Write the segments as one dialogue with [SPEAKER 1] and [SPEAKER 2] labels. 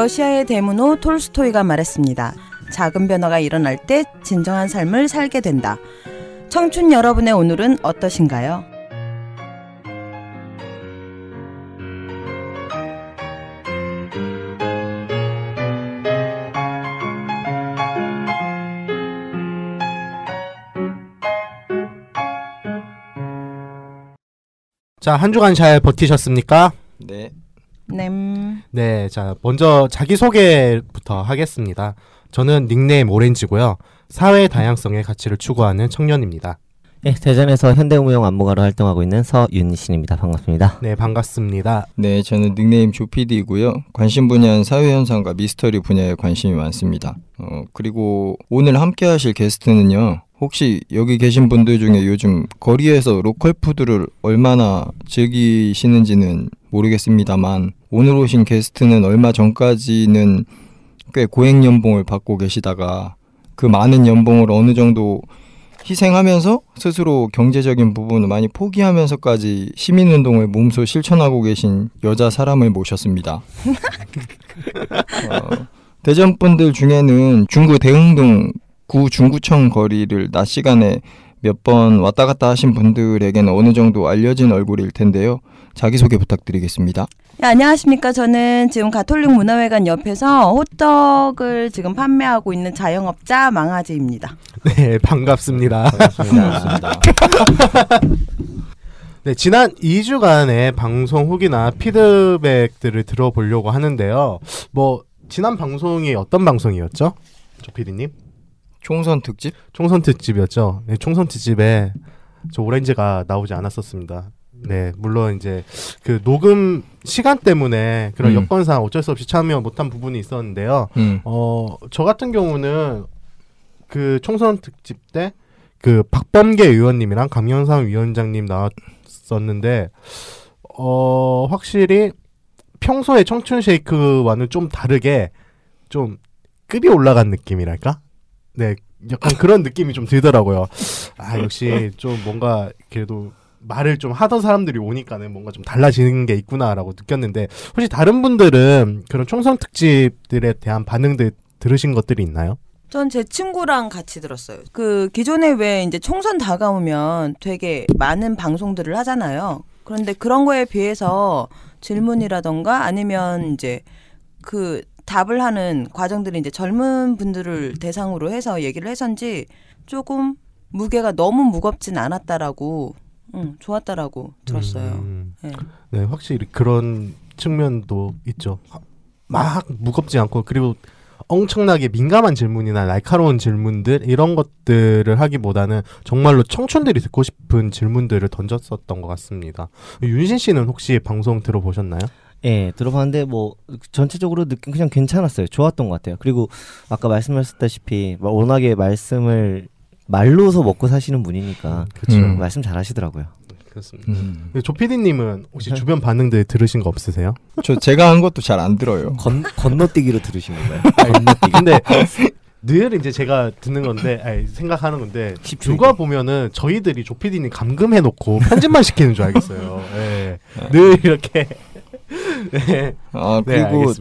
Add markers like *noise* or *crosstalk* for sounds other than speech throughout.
[SPEAKER 1] 러시아의 대문호 톨스토이가 말했습니다. 작은 변화가 일어날 때 진정한 삶을 살게 된다. 청춘 여러분의 오늘은 어떠신가요?
[SPEAKER 2] 자, 한 주간 잘 버티셨습니까?
[SPEAKER 3] 네.
[SPEAKER 1] 네.
[SPEAKER 2] 네, 자, 먼저 자기소개부터 하겠습니다. 저는 닉네임 오렌지고요. 사회 다양성의 가치를 추구하는 청년입니다.
[SPEAKER 4] 네, 대전에서 현대무용 안무가로 활동하고 있는 서윤신입니다. 반갑습니다.
[SPEAKER 2] 네, 반갑습니다.
[SPEAKER 3] 네, 저는 닉네임 조피디이고요. 관심 분야는 사회현상과 미스터리 분야에 관심이 많습니다. 어, 그리고 오늘 함께 하실 게스트는요. 혹시 여기 계신 분들 중에 요즘 거리에서 로컬 푸드를 얼마나 즐기시는지는 모르겠습니다만 오늘 오신 게스트는 얼마 전까지는 꽤 고액 연봉을 받고 계시다가 그 많은 연봉을 어느 정도 희생하면서 스스로 경제적인 부분을 많이 포기하면서까지 시민운동을 몸소 실천하고 계신 여자 사람을 모셨습니다. 어, 대전 분들 중에는 중구 대흥동 구 중구청 거리를 낮 시간에 몇 번 왔다 갔다 하신 분들에게는 어느 정도 알려진 얼굴일 텐데요. 자기소개 부탁드리겠습니다.
[SPEAKER 1] 네, 안녕하십니까. 저는 지금 가톨릭 문화회관 옆에서 호떡을 지금 판매하고 있는 자영업자 망아지입니다.
[SPEAKER 2] 네, 반갑습니다.
[SPEAKER 3] 반갑습니다. *laughs*
[SPEAKER 2] 네, 지난 2주간의 방송 후기나 피드백들을 들어보려고 하는데요. 뭐 지난 방송이 어떤 방송이었죠? 조피디님?
[SPEAKER 3] 총선 특집?
[SPEAKER 2] 총선 특집이었죠. 네, 총선 특집에 저 오렌지가 나오지 않았었습니다. 네, 물론 이제 그 녹음 시간 때문에 그런
[SPEAKER 3] 음.
[SPEAKER 2] 여건상 어쩔 수 없이 참여 못한 부분이 있었는데요.
[SPEAKER 3] 음.
[SPEAKER 2] 어, 저 같은 경우는 그 총선 특집 때 그 박범계 의원님이랑 강영상 위원장님 나왔었는데 어, 확실히 평소에 청춘 쉐이크와는 좀 다르게 좀 급이 올라간 느낌이랄까? 네, 약간 그런 느낌이 좀 들더라고요. 아, 역시 좀 뭔가 그래도 말을 좀 하던 사람들이 오니까는 뭔가 좀 달라지는 게 있구나라고 느꼈는데 혹시 다른 분들은 그런 총선 특집들에 대한 반응들 들으신 것들이 있나요?
[SPEAKER 1] 전 제 친구랑 같이 들었어요. 그 기존에 왜 이제 총선 다가오면 되게 많은 방송들을 하잖아요. 그런데 그런 거에 비해서 질문이라던가 아니면 이제 그 답을 하는 과정들이 이제 젊은 분들을 대상으로 해서 얘기를 해서인지 조금 무게가 너무 무겁진 않았다라고 응, 좋았다라고 들었어요.
[SPEAKER 2] 음,
[SPEAKER 1] 네.
[SPEAKER 2] 네, 확실히 그런 측면도 있죠. 막 무겁지 않고 그리고 엄청나게 민감한 질문이나 날카로운 질문들 이런 것들을 하기보다는 정말로 청춘들이 듣고 싶은 질문들을 던졌었던 것 같습니다. 윤신 씨는 혹시 방송 들어보셨나요?
[SPEAKER 4] 예, 들어봤는데 뭐 전체적으로 느낌 그냥 괜찮았어요. 좋았던 것 같아요. 그리고 아까 말씀하셨다시피 막 워낙에 말씀을 말로서 먹고 사시는 분이니까
[SPEAKER 2] 그렇죠.
[SPEAKER 3] 음.
[SPEAKER 4] 말씀 잘하시더라고요.
[SPEAKER 2] 그렇습니다.
[SPEAKER 3] 음.
[SPEAKER 2] 조피디님은 혹시 주변 반응들 들으신 거 없으세요?
[SPEAKER 3] 저 제가 한 것도 잘 안 들어요.
[SPEAKER 4] 건 건너뛰기로 들으신 건가요? *laughs*
[SPEAKER 2] 건너뛰기. 근데 늘 이제 제가 듣는 건데 아니, 생각하는 건데 누가 보면은 저희들이 조피디님 감금해놓고 편집만 시키는 줄 알겠어요. 예. 늘 이렇게 *laughs* 네, 아네
[SPEAKER 3] 그리고.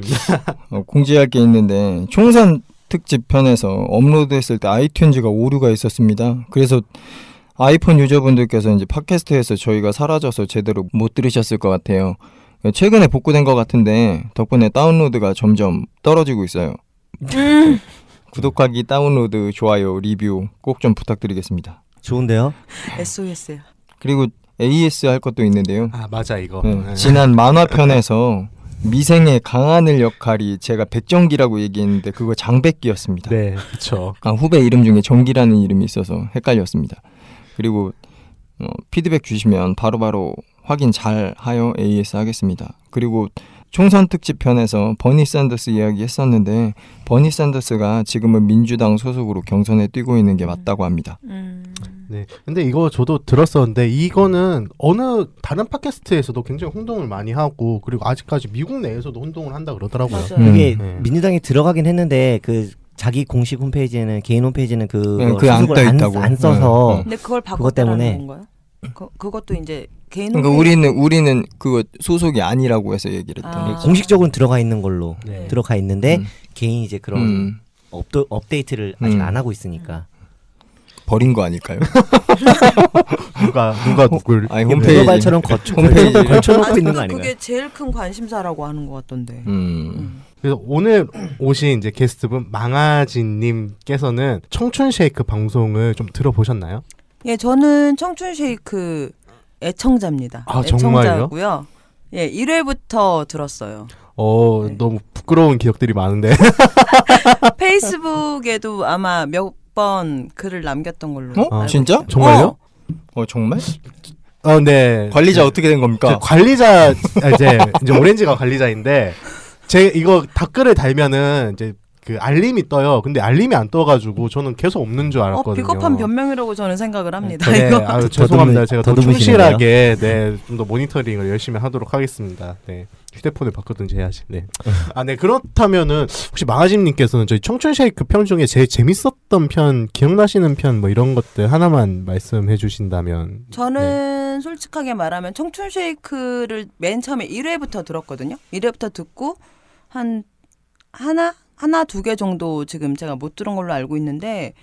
[SPEAKER 3] 어, 공지할 게 있는데 총선 특집 편에서 업로드했을 때 아이튠즈가 오류가 있었습니다. 그래서 아이폰 유저분들께서 이제 팟캐스트에서 저희가 사라져서 제대로 못 들으셨을 것 같아요. 최근에 복구된 것 같은데 덕분에 다운로드가 점점 떨어지고 있어요. 구독하기, 다운로드, 좋아요, 리뷰 꼭 좀 부탁드리겠습니다.
[SPEAKER 4] 좋은데요?
[SPEAKER 1] SOS야.
[SPEAKER 3] 그리고 AS 할 것도 있는데요.
[SPEAKER 2] 아 맞아 이거.
[SPEAKER 3] 네,
[SPEAKER 2] 네.
[SPEAKER 3] 지난 만화편에서 미생의 강하늘 역할이 제가 백정기라고 얘기했는데 그거 장백기였습니다.
[SPEAKER 2] 네, 그렇죠.
[SPEAKER 3] 아, 후배 이름 중에 정기라는 이름이 있어서 헷갈렸습니다. 그리고 어, 피드백 주시면 바로바로 확인 잘 하여 AS 하겠습니다. 그리고 총선 특집 편에서 버니 샌더스 이야기 했었는데 버니 샌더스가 지금은 민주당 소속으로 경선에 뛰고 있는 게 맞다고 합니다.
[SPEAKER 1] 음.
[SPEAKER 2] 네. 근데 이거 저도 들었었는데 이거는 어느 다른 팟캐스트에서도 굉장히 혼동을 많이 하고 그리고 아직까지 미국 내에서도 혼동을 한다 그러더라고요.
[SPEAKER 1] 맞아요.
[SPEAKER 3] 음.
[SPEAKER 4] 그게
[SPEAKER 2] 네.
[SPEAKER 4] 민주당이 들어가긴 했는데 그 자기 공식 홈페이지에는 개인 홈페이지는 그
[SPEAKER 3] 네, 그게 안
[SPEAKER 4] 수속을
[SPEAKER 3] 떠
[SPEAKER 4] 안,
[SPEAKER 3] 있다고.
[SPEAKER 4] 안 써서
[SPEAKER 1] 근데 그걸
[SPEAKER 4] 그것
[SPEAKER 1] 바꿨다는
[SPEAKER 4] 때문에
[SPEAKER 1] 건가요? 그, 그것도 이제 개인
[SPEAKER 3] 그러니까
[SPEAKER 1] 홈페이지-
[SPEAKER 3] 우리는 우리는 그거 소속이 아니라고 해서 얘기를 했더니
[SPEAKER 1] 아.
[SPEAKER 4] 공식적으로 들어가 있는 걸로
[SPEAKER 2] 네.
[SPEAKER 4] 들어가 있는데
[SPEAKER 3] 음.
[SPEAKER 4] 개인이 이제 그런
[SPEAKER 3] 음,
[SPEAKER 4] 업도, 업데이트를 아직
[SPEAKER 3] 음.
[SPEAKER 4] 안 하고 있으니까
[SPEAKER 3] 버린 거 아닐까요? *laughs*
[SPEAKER 2] 누가 누가 누굴
[SPEAKER 3] 아니, 홈페이지.
[SPEAKER 4] 문어발처럼 거쳐,
[SPEAKER 3] 홈페이지.
[SPEAKER 4] 걸쳐, 걸쳐놓고
[SPEAKER 1] 아니,
[SPEAKER 4] 있는 거 아닌가요?
[SPEAKER 1] 그게 제일 큰 관심사라고 하는 것 같던데.
[SPEAKER 3] 음.
[SPEAKER 1] 음.
[SPEAKER 2] 그래서 오늘 오신 이제 게스트분 망아지님께서는 청춘 쉐이크 방송을 좀 들어보셨나요?
[SPEAKER 1] 예, 저는 청춘 쉐이크 애청자입니다.
[SPEAKER 2] 아, 정말요?
[SPEAKER 1] 애청자고요. 예, 1회부터 들었어요.
[SPEAKER 2] 어
[SPEAKER 1] 네.
[SPEAKER 2] 너무 부끄러운 기억들이 많은데 *laughs*
[SPEAKER 1] 페이스북에도 아마 몇 번 글을 남겼던 걸로.
[SPEAKER 3] 어?
[SPEAKER 1] 알고
[SPEAKER 3] 진짜?
[SPEAKER 1] 있어요.
[SPEAKER 2] 정말요?
[SPEAKER 1] 어,
[SPEAKER 3] 어 정말?
[SPEAKER 2] 어, 네.
[SPEAKER 3] 관리자 어떻게
[SPEAKER 2] 된제
[SPEAKER 3] 겁니까?
[SPEAKER 2] 관리자 아, 이제 이제 오렌지가 관리자인데 제 이거 댓글을 달면은 이제 그 알림이 떠요. 근데 알림이 안 떠가지고 저는 계속 없는 줄
[SPEAKER 1] 어,
[SPEAKER 2] 알았거든요.
[SPEAKER 1] 비겁한 변명이라고 저는 생각을 합니다.
[SPEAKER 2] 네,
[SPEAKER 1] 이거.
[SPEAKER 2] 아유, *laughs* 죄송합니다. 제가 더? 충실하게 네, 좀 더 모니터링을 열심히 하도록 하겠습니다. 네. 휴대폰을 바꾸든지 해야지. 네. 아, 네. 그렇다면은 혹시 마가짐님께서는 저희 청춘 쉐이크 편 중에 제일 재밌었던 편, 기억나시는 편 뭐 이런 것들 하나만 말씀해 주신다면.
[SPEAKER 1] 저는 솔직하게 말하면 청춘 쉐이크를 맨 처음에 1회부터 들었거든요. 1회부터 듣고 한 하나 하나 두 개 정도 지금 제가 못 들은 걸로 알고 있는데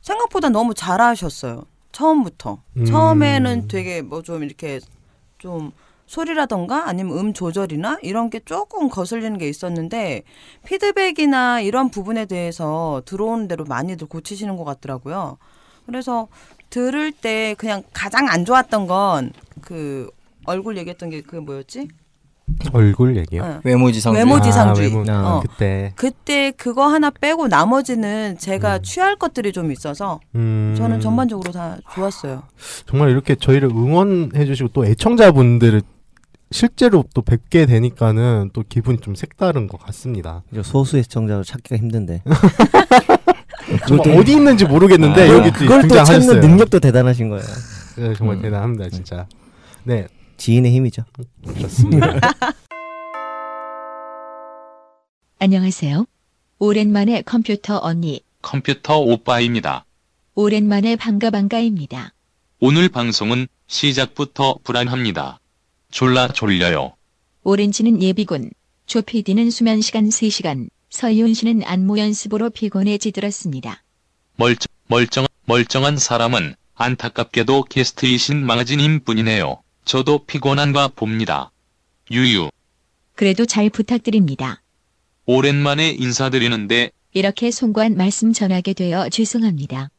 [SPEAKER 1] 생각보다 너무 잘하셨어요. 처음부터.
[SPEAKER 2] 음.
[SPEAKER 1] 처음에는 되게 뭐 좀 이렇게 좀 소리라던가 아니면 음 조절이나 이런 게 조금 거슬리는 게 있었는데 피드백이나 이런 부분에 대해서 들어오는 대로 많이들 고치시는 것 같더라고요. 그래서 들을 때 그냥 가장 안 좋았던 건 그 얼굴 얘기했던 게 그 뭐였지?
[SPEAKER 2] 얼굴 얘기요.
[SPEAKER 1] 어.
[SPEAKER 3] 외모지상주의.
[SPEAKER 1] 외모지상주의.
[SPEAKER 2] 외모.
[SPEAKER 4] 아,
[SPEAKER 1] 어.
[SPEAKER 2] 그때.
[SPEAKER 1] 그때 그거 하나 빼고 나머지는 제가
[SPEAKER 2] 음.
[SPEAKER 1] 취할 것들이 좀 있어서
[SPEAKER 2] 음.
[SPEAKER 1] 저는 전반적으로 다 좋았어요.
[SPEAKER 2] 정말 이렇게 저희를 응원해 주시고 또 애청자분들을 실제로 또 뵙게 되니까는 또 기분이 좀 색다른 것 같습니다.
[SPEAKER 4] 이제 소수 애청자로 찾기가 힘든데 *laughs*
[SPEAKER 2] 정말 어디 있는지 모르겠는데
[SPEAKER 3] 아,
[SPEAKER 2] 여기 또
[SPEAKER 4] 그걸 또
[SPEAKER 2] 등장하셨어요.
[SPEAKER 4] 찾는 능력도 대단하신 거예요.
[SPEAKER 2] 네, 정말
[SPEAKER 3] 음.
[SPEAKER 2] 대단합니다, 진짜. 네,
[SPEAKER 4] 지인의 힘이죠.
[SPEAKER 2] 그렇습니다. *laughs*
[SPEAKER 5] 안녕하세요. 오랜만에 컴퓨터 언니,
[SPEAKER 6] 컴퓨터 오빠입니다.
[SPEAKER 5] 오랜만에 반가 반가입니다.
[SPEAKER 6] 오늘 방송은 시작부터 불안합니다. 졸라 졸려요.
[SPEAKER 5] 오렌지는 예비군, 조피디는 수면 시간 3시간, 서윤 씨는 안무 연습으로 피곤해 지들었습니다.
[SPEAKER 6] 멀쩡, 멀쩡, 멀쩡한 사람은 안타깝게도 게스트이신 망아지님 뿐이네요. 저도 피곤한가 봅니다. 유유,
[SPEAKER 5] 그래도 잘 부탁드립니다.
[SPEAKER 6] 오랜만에 인사드리는데
[SPEAKER 5] 이렇게 송구한 말씀 전하게 되어 죄송합니다.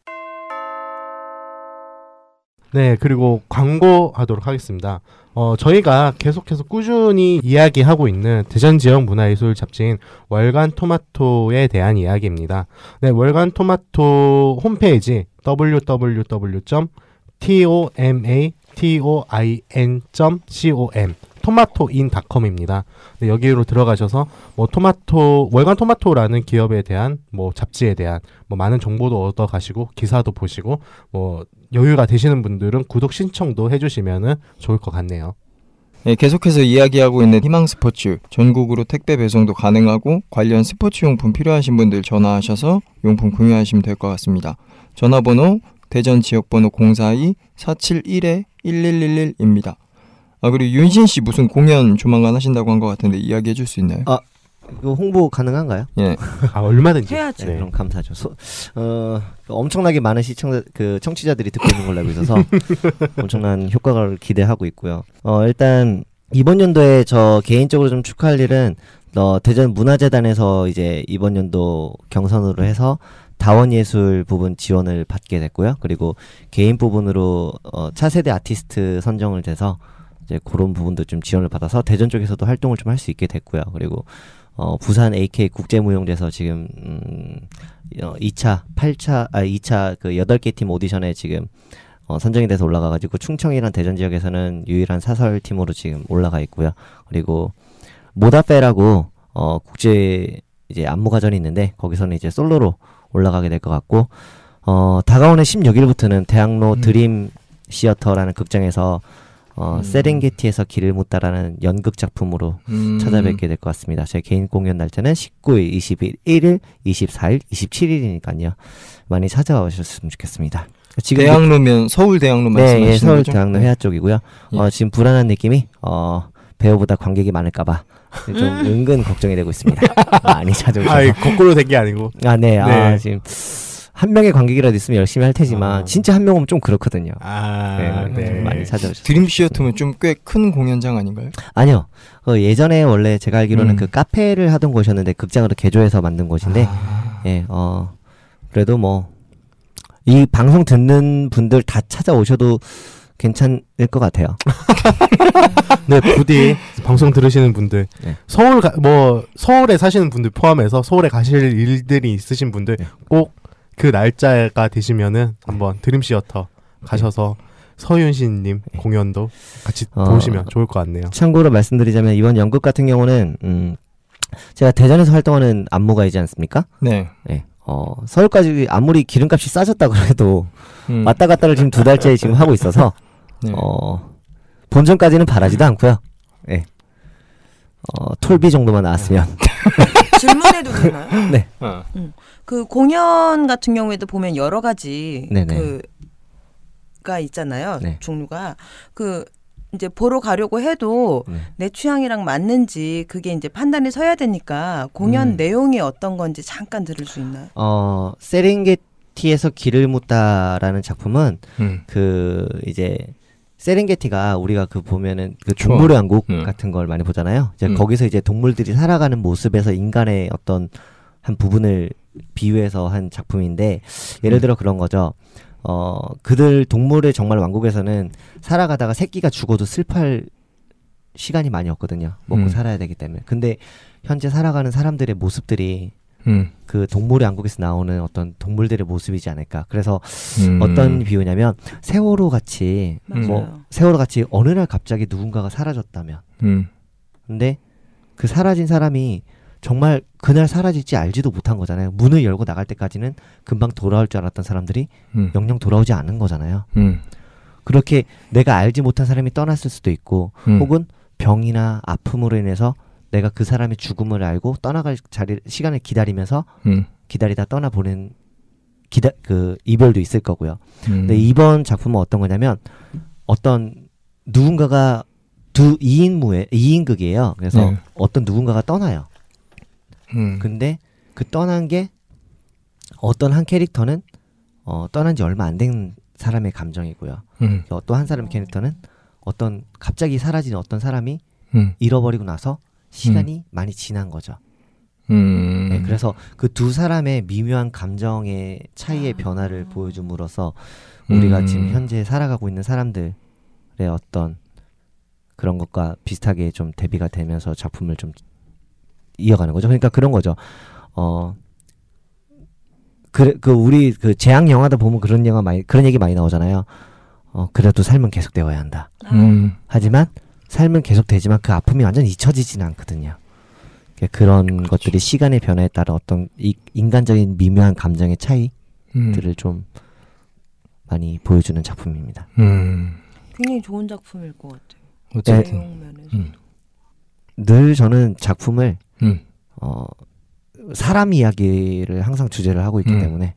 [SPEAKER 2] 네, 그리고 광고하도록 하겠습니다. 어, 저희가 계속해서 꾸준히 이야기하고 있는 대전 지역 문화예술 잡지인 월간 토마토에 대한 이야기입니다. 네, 월간 토마토 홈페이지 www.tomatoin.com 토마토인닷컴입니다. 네, 여기로 들어가셔서 뭐 토마토 월간 토마토라는 기업에 대한 뭐 잡지에 대한 뭐 많은 정보도 얻어 가시고 기사도 보시고 뭐 여유가 되시는 분들은 구독 신청도 해주시면은 좋을 것 같네요.
[SPEAKER 3] 예, 계속해서 이야기하고 있는 희망 스포츠 전국으로 택배 배송도 가능하고 관련 스포츠 용품 필요하신 분들 전화하셔서 용품 구매하시면 될 것 같습니다. 전화번호 대전 지역번호 042 471에 1111입니다. 아 그리고 윤신 씨 무슨 공연 조만간 하신다고 한 것 같은데 이야기해 줄 수 있나요?
[SPEAKER 4] 아, 이거 홍보 가능한가요?
[SPEAKER 3] 예.
[SPEAKER 2] 아 얼마든지
[SPEAKER 1] 해야지.
[SPEAKER 4] 네, 그럼 감사하죠. 소, 어, 엄청나게 많은 시청자 그 청취자들이 듣고 있는 걸로 알고 있어서 *laughs* 엄청난 효과를 기대하고 있고요. 어, 일단 이번 연도에 저 개인적으로 좀 축하할 일은 어, 대전 문화재단에서 이제 이번 연도 경선으로 해서 다원 예술 부분 지원을 받게 됐고요. 그리고 개인 부분으로 어, 차세대 아티스트 선정을 돼서 이제 그런 부분도 좀 지원을 받아서 대전 쪽에서도 활동을 좀 할 수 있게 됐고요. 그리고 어, 부산 AK 국제무용대에서 지금 음, 어, 2차, 8차, 아 2차 그 8개 팀 오디션에 지금 어, 선정이 돼서 올라가 가지고 충청이란 대전 지역에서는 유일한 사설 팀으로 지금 올라가 있고요. 그리고 모다페라고 어, 국제 이제 안무가전이 있는데 거기서는 이제 솔로로 올라가게 될 것 같고 어, 다가오는 16일부터는 대학로
[SPEAKER 2] 음.
[SPEAKER 4] 드림 시어터라는 극장에서 어,
[SPEAKER 3] 음.
[SPEAKER 4] 세렝게티에서 길을 묻다라는 연극 작품으로
[SPEAKER 3] 음,
[SPEAKER 4] 찾아뵙게 될 것 같습니다. 제 개인 공연 날짜는 19일, 20일, 1일, 24일, 27일이니까요. 많이 찾아오셨으면 좋겠습니다. 지금
[SPEAKER 3] 대학로면 서울 대학로
[SPEAKER 4] 네,
[SPEAKER 3] 말씀하시는
[SPEAKER 4] 예, 서울
[SPEAKER 3] 거죠?
[SPEAKER 4] 대학로 회화 쪽이고요.
[SPEAKER 3] 예.
[SPEAKER 4] 어, 지금 불안한 느낌이 어, 배우보다 관객이 많을까봐 좀
[SPEAKER 1] 음.
[SPEAKER 4] 은근 걱정이 되고 있습니다. *laughs* 많이 찾아오셔서.
[SPEAKER 2] 아, 거꾸로 된 게 아니고.
[SPEAKER 4] 아, 네. 아,
[SPEAKER 2] 네.
[SPEAKER 4] 지금 한 명의 관객이라도 있으면 열심히 할 테지만
[SPEAKER 2] 아.
[SPEAKER 4] 진짜 한 명은 좀 그렇거든요.
[SPEAKER 2] 아,
[SPEAKER 4] 네,
[SPEAKER 2] 네.
[SPEAKER 4] 좀 많이 찾아오셨어요.
[SPEAKER 3] 드림 시어터면 좀 꽤 큰 공연장 아닌가요?
[SPEAKER 4] 아니요. 어, 예전에 원래 제가 알기로는
[SPEAKER 3] 음.
[SPEAKER 4] 그 카페를 하던 곳이었는데 극장으로 개조해서 만든 곳인데
[SPEAKER 3] 아,
[SPEAKER 4] 예, 어, 그래도 뭐, 이 방송 듣는 분들 다 찾아오셔도 괜찮을 것 같아요. *laughs*
[SPEAKER 2] 네, 부디 방송 들으시는 분들,
[SPEAKER 4] 네.
[SPEAKER 2] 서울 가, 뭐 서울에 사시는 분들 포함해서 서울에 가실 일들이 있으신 분들
[SPEAKER 4] 네.
[SPEAKER 2] 꼭 그 날짜가 되시면은 한번 드림 시어터 가셔서 서윤신님 공연도 같이
[SPEAKER 4] 어.
[SPEAKER 2] 보시면 좋을 것 같네요.
[SPEAKER 4] 참고로 말씀드리자면 이번 연극 같은 경우는, 음, 제가 대전에서 활동하는 안무가이지 않습니까?
[SPEAKER 3] 네.
[SPEAKER 4] 예. 어, 서울까지 아무리 기름값이 싸졌다 그래도
[SPEAKER 3] 음.
[SPEAKER 4] 왔다 갔다를 지금 두 달째 지금 하고 있어서,
[SPEAKER 3] 네.
[SPEAKER 4] 어, 본전까지는 바라지도 않고요. 예. 어, 톨비 정도만 나왔으면. *laughs*
[SPEAKER 1] 질문해도 되나요? *laughs*
[SPEAKER 4] 네.
[SPEAKER 3] 어.
[SPEAKER 1] 그 공연 같은 경우에도 보면 여러 가지
[SPEAKER 4] 네네.
[SPEAKER 1] 그가 있잖아요.
[SPEAKER 4] 네.
[SPEAKER 1] 종류가 그 이제 보러 가려고 해도
[SPEAKER 4] 네.
[SPEAKER 1] 내 취향이랑 맞는지 그게 이제 판단이 서야 되니까 공연
[SPEAKER 4] 음.
[SPEAKER 1] 내용이 어떤 건지 잠깐 들을 수 있나요?
[SPEAKER 4] 어, 세렝게티에서 길을 묻다라는 작품은
[SPEAKER 3] 음.
[SPEAKER 4] 그 이제 세렝게티가 우리가 그 보면은 그. 동물의 왕국
[SPEAKER 3] 음.
[SPEAKER 4] 같은 걸 많이 보잖아요. 이제
[SPEAKER 3] 음.
[SPEAKER 4] 거기서 이제 동물들이 살아가는 모습에서 인간의 어떤 한 부분을 비유해서 한 작품인데 예를
[SPEAKER 3] 음.
[SPEAKER 4] 들어 그런 거죠. 어 그들 동물의 정말 왕국에서는 살아가다가 새끼가 죽어도 슬퍼할 시간이 많이 없거든요. 먹고
[SPEAKER 3] 음.
[SPEAKER 4] 살아야 되기 때문에. 근데 현재 살아가는 사람들의 모습들이
[SPEAKER 3] 음.
[SPEAKER 4] 그 동물의 왕국에서 나오는 어떤 동물들의 모습이지 않을까. 그래서
[SPEAKER 3] 음.
[SPEAKER 4] 어떤 비유냐면 세월호 같이
[SPEAKER 1] 맞아요.
[SPEAKER 4] 뭐 세월호 같이 어느 날 갑자기 누군가가 사라졌다면
[SPEAKER 3] 음.
[SPEAKER 4] 근데 그 사라진 사람이 정말 그날 사라질지 알지도 못한 거잖아요. 문을 열고 나갈 때까지는 금방 돌아올 줄 알았던 사람들이
[SPEAKER 3] 음.
[SPEAKER 4] 영영 돌아오지 않은 거잖아요.
[SPEAKER 3] 음.
[SPEAKER 4] 그렇게 내가 알지 못한 사람이 떠났을 수도 있고
[SPEAKER 3] 음.
[SPEAKER 4] 혹은 병이나 아픔으로 인해서 내가 그 사람의 죽음을 알고 떠나갈 자리 시간을 기다리면서
[SPEAKER 3] 음.
[SPEAKER 4] 기다리다 떠나보는 기다 그 이별도 있을 거고요.
[SPEAKER 3] 음.
[SPEAKER 4] 근데 이번 작품은 어떤 거냐면 어떤 누군가가 두 2인무의 2인극이에요. 그래서
[SPEAKER 3] 네.
[SPEAKER 4] 어떤 누군가가 떠나요.
[SPEAKER 3] 음.
[SPEAKER 4] 근데 그 떠난 게 어떤 한 캐릭터는 어, 떠난 지 얼마 안 된 사람의 감정이고요.
[SPEAKER 3] 음.
[SPEAKER 4] 또 한 사람 캐릭터는 어떤 갑자기 사라진 어떤 사람이
[SPEAKER 3] 음.
[SPEAKER 4] 잃어버리고 나서 시간이 많이 지난 거죠.
[SPEAKER 3] 음.
[SPEAKER 4] 네, 그래서 그 두 사람의 미묘한 감정의 차이의 변화를 보여줌으로써 우리가
[SPEAKER 3] 음.
[SPEAKER 4] 지금 현재 살아가고 있는 사람들의 어떤 그런 것과 비슷하게 좀 대비가 되면서 작품을 좀 이어가는 거죠. 그러니까 그런 거죠. 어, 그, 그, 우리 그 재앙 영화다 보면 그런 영화 많이, 그런 얘기 많이 나오잖아요. 어, 그래도 삶은 계속되어야 한다.
[SPEAKER 3] 음.
[SPEAKER 4] 하지만 삶은 계속 되지만 그 아픔이 완전 잊혀지지는 않거든요. 그러니까 그런 것들이 시간의 변화에 따라 어떤 이, 인간적인 미묘한 감정의 차이들을
[SPEAKER 3] 음.
[SPEAKER 4] 좀 많이 보여주는 작품입니다.
[SPEAKER 3] 음.
[SPEAKER 1] 굉장히 좋은 작품일 것 같아요.
[SPEAKER 3] 어쨌든.
[SPEAKER 1] 내용 면에서.
[SPEAKER 3] 음.
[SPEAKER 4] 늘 저는 작품을
[SPEAKER 3] 음.
[SPEAKER 4] 어, 사람 이야기를 항상 주제를 하고 있기
[SPEAKER 3] 음.
[SPEAKER 4] 때문에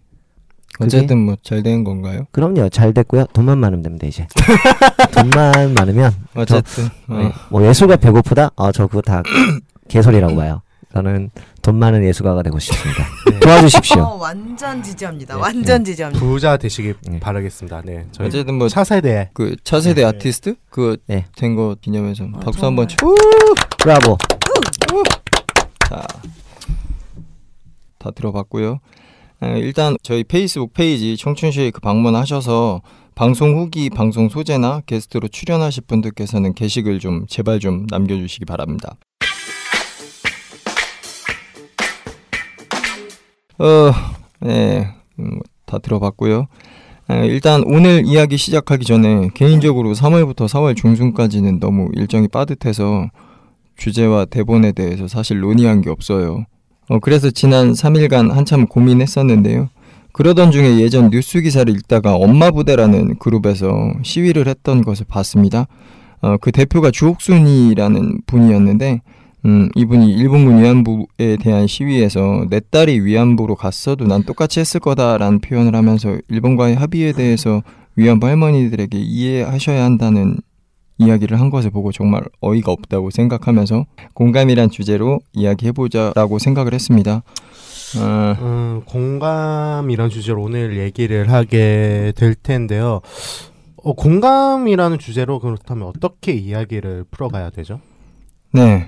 [SPEAKER 3] 어쨌든 뭐 잘 된 건가요?
[SPEAKER 4] 그럼요 잘 됐고요 돈만 많으면 됩니다 이제 *laughs* 돈만 많으면
[SPEAKER 3] 어쨌든 어.
[SPEAKER 4] 네, 뭐 예술가 배고프다 아저 그거 다 *clears throat* 개소리라고 봐요 저는 돈 많은 예술가가 되고 싶습니다 *laughs* 도와주십시오
[SPEAKER 1] 어, 완전 지지합니다.
[SPEAKER 4] 네.
[SPEAKER 1] 완전 지지합니다.
[SPEAKER 2] 부자 되시길
[SPEAKER 4] 네.
[SPEAKER 2] 바라겠습니다. 네, 저희
[SPEAKER 3] 어쨌든 뭐
[SPEAKER 2] 차세대
[SPEAKER 3] 그 차세대
[SPEAKER 2] 네.
[SPEAKER 3] 아티스트 그거
[SPEAKER 4] 네.
[SPEAKER 3] 된거 기념해서
[SPEAKER 1] 아,
[SPEAKER 3] 박수. 한번 쳐.
[SPEAKER 4] 브라보
[SPEAKER 3] 자, 다 들어봤고요. 에, 일단 저희 페이스북 페이지 청춘쉐이크 방문하셔서 방송 후기, 방송 소재나 게스트로 출연하실 분들께서는 게시글 좀 제발 좀 남겨주시기 바랍니다. 어, 네, 음, 다 들어봤고요. 에, 일단 오늘 이야기 시작하기 전에 개인적으로 3월부터 4월 중순까지는 너무 일정이 빠듯해서 주제와 대본에 대해서 사실 논의한 게 없어요. 어, 그래서 지난 3일간 한참 고민했었는데요. 그러던 중에 예전 뉴스 기사를 읽다가 엄마 부대라는 그룹에서 시위를 했던 것을 봤습니다. 어, 그 대표가 주옥순이라는 분이었는데 음, 이분이 일본군 위안부에 대한 시위에서 내 딸이 위안부로 갔어도 난 똑같이 했을 거다라는 표현을 하면서 일본과의 합의에 대해서 위안부 할머니들에게 이해하셔야 한다는 이야기를 한 것을 보고 정말 어이가 없다고 생각하면서 공감이란 주제로 이야기해보자라고 생각을 했습니다. 어,
[SPEAKER 2] 음, 공감이란 주제로 오늘 얘기를 하게 될 텐데요. 어, 공감이라는 주제로 그렇다면 어떻게 이야기를 풀어가야 되죠?
[SPEAKER 3] 네.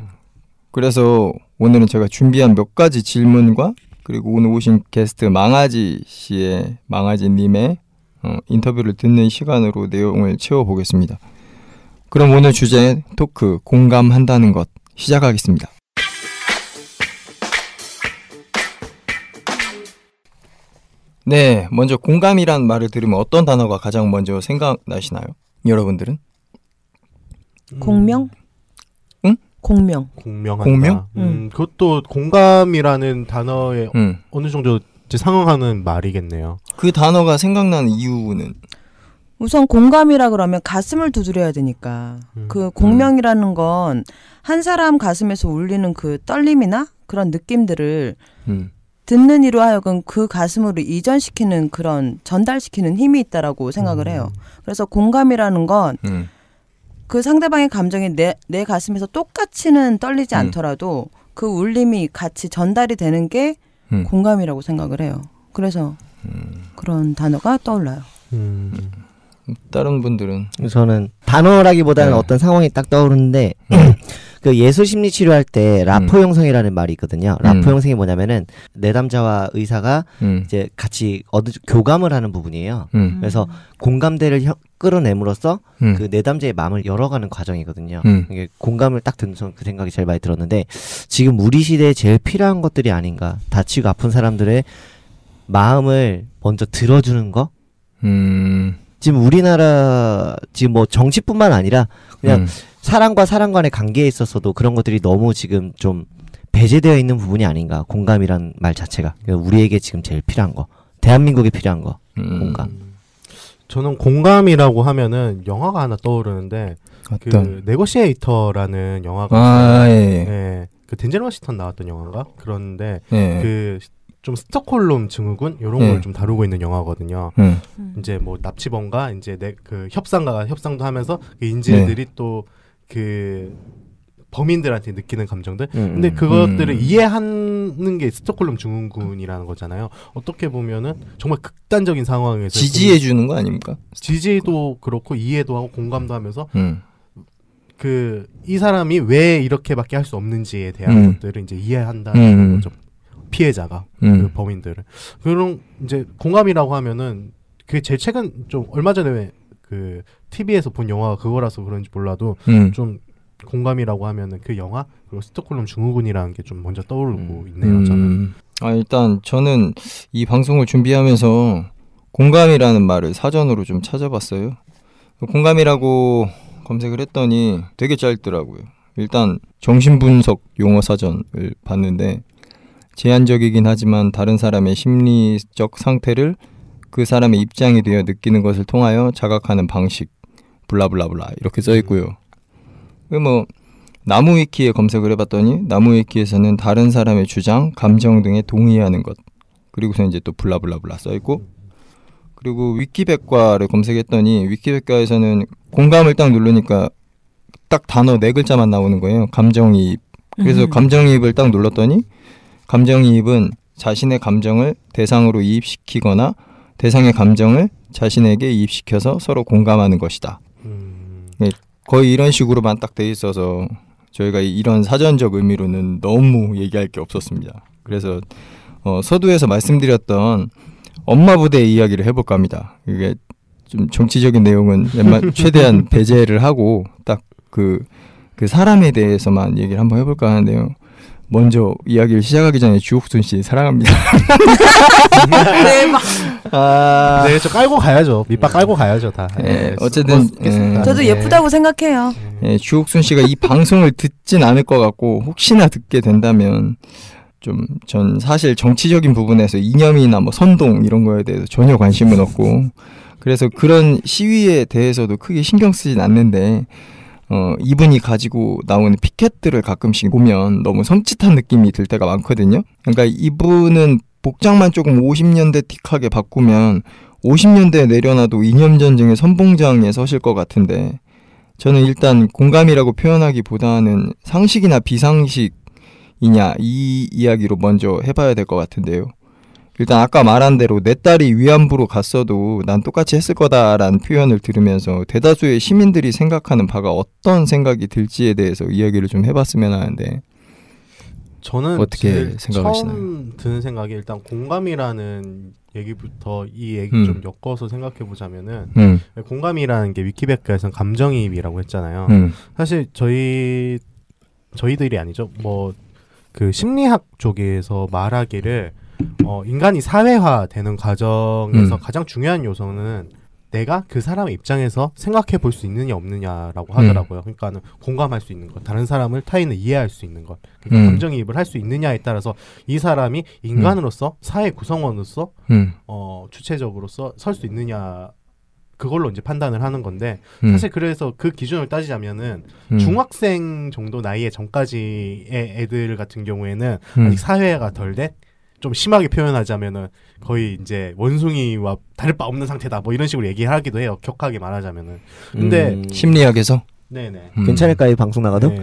[SPEAKER 3] 그래서 오늘은 제가 준비한 몇 가지 질문과 그리고 오늘 오신 게스트 망아지 씨의 망아지님의 어, 인터뷰를 듣는 시간으로 내용을 채워보겠습니다. 그럼 오늘 주제 토크 공감한다는 것 시작하겠습니다. 네, 먼저 공감이란 말을 들으면 어떤 단어가 가장 먼저 생각나시나요? 여러분들은?
[SPEAKER 1] 공명?
[SPEAKER 3] 응?
[SPEAKER 1] 공명.
[SPEAKER 2] 공명한다.
[SPEAKER 3] 공명?
[SPEAKER 2] 음, 그것도 공감이라는 단어에
[SPEAKER 3] 음.
[SPEAKER 2] 어느 정도 상응하는 말이겠네요.
[SPEAKER 3] 그 단어가 생각나는 이유는
[SPEAKER 1] 우선 공감이라 그러면 가슴을 두드려야 되니까
[SPEAKER 2] 음.
[SPEAKER 1] 그 공명이라는 건 한 사람 가슴에서 울리는 그 떨림이나 그런 느낌들을
[SPEAKER 3] 음.
[SPEAKER 1] 듣는 이로 하여금 그 가슴으로 이전시키는 그런 전달시키는 힘이 있다라고 생각을 해요. 그래서 공감이라는 건
[SPEAKER 3] 음.
[SPEAKER 1] 그 상대방의 감정이 내, 내 가슴에서 똑같이는 떨리지
[SPEAKER 3] 음.
[SPEAKER 1] 않더라도 그 울림이 같이 전달이 되는 게
[SPEAKER 3] 음.
[SPEAKER 1] 공감이라고 생각을 해요. 그래서 그런 단어가 떠올라요.
[SPEAKER 2] 음.
[SPEAKER 3] 다른 분들은
[SPEAKER 4] 저는 단어라기보다는
[SPEAKER 3] 네.
[SPEAKER 4] 어떤 상황이 딱 떠오르는데
[SPEAKER 3] 음. *clears throat*
[SPEAKER 4] 그 예술 심리 치료할 때 라포
[SPEAKER 3] 음.
[SPEAKER 4] 형성이라는 말이 있거든요. 라포
[SPEAKER 3] 음.
[SPEAKER 4] 형성이 뭐냐면은 내담자와 의사가
[SPEAKER 3] 음.
[SPEAKER 4] 이제 같이 어느 교감을 하는 부분이에요.
[SPEAKER 3] 음.
[SPEAKER 4] 그래서 공감대를 혀- 끌어내므로써
[SPEAKER 3] 음.
[SPEAKER 4] 그 내담자의 마음을 열어가는 과정이거든요.
[SPEAKER 3] 음.
[SPEAKER 4] 이게 공감을 딱 듣는 그 생각이 제일 많이 들었는데 지금 우리 시대에 제일 필요한 것들이 아닌가. 다치고 아픈 사람들의 마음을 먼저 들어주는 거.
[SPEAKER 3] 음.
[SPEAKER 4] 지금 우리나라 지금 뭐 정치뿐만 아니라 그냥
[SPEAKER 3] 음.
[SPEAKER 4] 사람과 사람 간의 관계에 있어서도 그런 것들이 너무 지금 좀 배제되어 있는 부분이 아닌가. 공감이란 말 자체가 그러니까 우리에게 지금 제일 필요한 거. 대한민국에 필요한 거.
[SPEAKER 3] 음.
[SPEAKER 4] 공감.
[SPEAKER 2] 저는 공감이라고 하면은 영화가 하나 떠오르는데 그
[SPEAKER 3] 어떤
[SPEAKER 2] 네고시에이터라는 영화가
[SPEAKER 3] 아
[SPEAKER 2] 있어요.
[SPEAKER 3] 예.
[SPEAKER 2] 네. 그 덴젤 워싱턴 나왔던 영화인가? 그런데
[SPEAKER 3] 예.
[SPEAKER 2] 그 좀 스톡홀름 증후군 이런
[SPEAKER 3] 네.
[SPEAKER 2] 걸좀 다루고 있는 영화거든요.
[SPEAKER 3] 음.
[SPEAKER 2] 이제 뭐 납치범과 이제 내 그 협상가가 협상도 하면서 그 인질들이 또그 범인들한테 느끼는 감정들.
[SPEAKER 4] 음,
[SPEAKER 2] 근데
[SPEAKER 4] 음.
[SPEAKER 2] 그것들을
[SPEAKER 3] 음.
[SPEAKER 2] 이해하는 게 스톡홀름 증후군이라는 거잖아요. 어떻게 보면은 정말 극단적인 상황에서
[SPEAKER 3] 지지해 주는 거 아닙니까?
[SPEAKER 2] 지지도 그렇고 이해도 하고 공감도 하면서
[SPEAKER 3] 음.
[SPEAKER 2] 그이 사람이 왜 이렇게밖에 할 수 없는지에 대한
[SPEAKER 3] 음.
[SPEAKER 2] 것들을 이제 이해한다는
[SPEAKER 3] 음.
[SPEAKER 2] 거죠. 피해자가 그
[SPEAKER 3] 음.
[SPEAKER 2] 범인들을 그런 이제 공감이라고 하면은 그게 제일 최근 좀 얼마 전에 그 TV에서 본 영화가 그거라서 그런지 몰라도
[SPEAKER 3] 음.
[SPEAKER 2] 좀 공감이라고 하면은 그 영화 그리고 스톡홀름 증후군이라는 게 좀 먼저 떠오르고 있네요. 저는
[SPEAKER 3] 음. 아 일단 저는 이 방송을 준비하면서 공감이라는 말을 사전으로 좀 찾아봤어요. 그 공감이라고 검색을 했더니 되게 짧더라고요. 일단 정신분석 용어 사전을 봤는데 제한적이긴 하지만 다른 사람의 심리적 상태를 그 사람의 입장이 되어 느끼는 것을 통하여 자각하는 방식 블라블라블라 이렇게 써 있고요. 그뭐 나무 위키에 검색을 해봤더니 나무 위키에서는 다른 사람의 주장, 감정 등에 동의하는 것 그리고서 이제 또 블라블라블라 써 있고 그리고 위키백과를 검색했더니 위키백과에서는 공감을 딱 누르니까 딱 단어 네 글자만 나오는 거예요. 감정이입. 그래서
[SPEAKER 1] 음.
[SPEAKER 3] 감정이입을 딱 눌렀더니 감정이입은 자신의 감정을 대상으로 이입시키거나 대상의 감정을 자신에게 이입시켜서 서로 공감하는 것이다.
[SPEAKER 2] 음,
[SPEAKER 3] 거의 이런 식으로만 딱 돼 있어서 저희가 이런 사전적 의미로는 너무 얘기할 게 없었습니다. 그래서 어, 서두에서 말씀드렸던 엄마 부대 이야기를 해볼까 합니다. 이게 좀 정치적인 내용은 웬만 *laughs* 최대한 배제를 하고 딱 그그 사람에 대해서만 얘기를 한번 해볼까 하는데요. 먼저 이야기를 시작하기 전에 주옥순 씨 사랑합니다. *laughs*
[SPEAKER 1] 대박.
[SPEAKER 3] 아,
[SPEAKER 2] 네, 저 깔고 가야죠. 밑밥 깔고 가야죠 다.
[SPEAKER 3] 예,
[SPEAKER 2] 네,
[SPEAKER 3] 어쨌든. 예.
[SPEAKER 1] 저도
[SPEAKER 2] 네.
[SPEAKER 1] 예쁘다고 생각해요.
[SPEAKER 3] 예, 주옥순 씨가 이 방송을 듣진 않을 것 같고 혹시나 듣게 된다면 좀 전 사실 정치적인 부분에서 이념이나 뭐 선동 이런 거에 대해서 전혀 관심은 없고 그래서 그런 시위에 대해서도 크게 신경 쓰진 않는데 어, 이분이 가지고 나오는 피켓들을 가끔씩 보면 너무 섬찟한 느낌이 들 때가 많거든요. 그러니까 이분은 복장만 조금 50년대 틱하게 바꾸면 50년대에 내려놔도 이념 전쟁의 선봉장에 서실 것 같은데 저는 일단 공감이라고 표현하기보다는 상식이나 비상식이냐 이 이야기로 먼저 해봐야 될 것 같은데요. 일단 아까 말한 대로 내 딸이 위안부로 갔어도 난 똑같이 했을 거다라는 표현을 들으면서 대다수의 시민들이 생각하는 바가 어떤 생각이 들지에 대해서 이야기를 좀 해봤으면 하는데
[SPEAKER 2] 저는
[SPEAKER 3] 어떻게 생각하시나요?
[SPEAKER 2] 처음 드는 생각이 일단 공감이라는 얘기부터 이 얘기
[SPEAKER 3] 음.
[SPEAKER 2] 좀 엮어서 생각해 보자면은
[SPEAKER 3] 음,
[SPEAKER 2] 공감이라는 게 위키백과에서는 감정이입이라고 했잖아요.
[SPEAKER 3] 음,
[SPEAKER 2] 사실 저희 저희들이 아니죠. 뭐 그 심리학 쪽에서 말하기를 어, 인간이 사회화되는 과정에서
[SPEAKER 3] 음.
[SPEAKER 2] 가장 중요한 요소는 내가 그 사람의 입장에서 생각해 볼 수 있느냐 없느냐라고 하더라고요. 그러니까는 공감할 수 있는 것, 다른 사람을 타인을 이해할 수 있는 것, 그러니까
[SPEAKER 3] 음.
[SPEAKER 2] 감정이입을 할 수 있느냐에 따라서 이 사람이 인간으로서 사회 구성원으로서
[SPEAKER 3] 음,
[SPEAKER 2] 어, 주체적으로서 설 수 있느냐 그걸로 이제 판단을 하는 건데
[SPEAKER 3] 음,
[SPEAKER 2] 사실 그래서 그 기준을 따지자면은
[SPEAKER 3] 음,
[SPEAKER 2] 중학생 정도 나이의 전까지의 애들 같은 경우에는
[SPEAKER 3] 음,
[SPEAKER 2] 아직 사회가 덜 된 좀 심하게 표현하자면은 거의 이제 원숭이와 다를 바 없는 상태다 뭐 이런 식으로 얘기하기도 해요 격하게 말하자면은 근데
[SPEAKER 4] 음,
[SPEAKER 3] 심리학에서
[SPEAKER 2] 네네
[SPEAKER 3] 음.
[SPEAKER 4] 괜찮을까요 이 방송 나가도?
[SPEAKER 2] 네.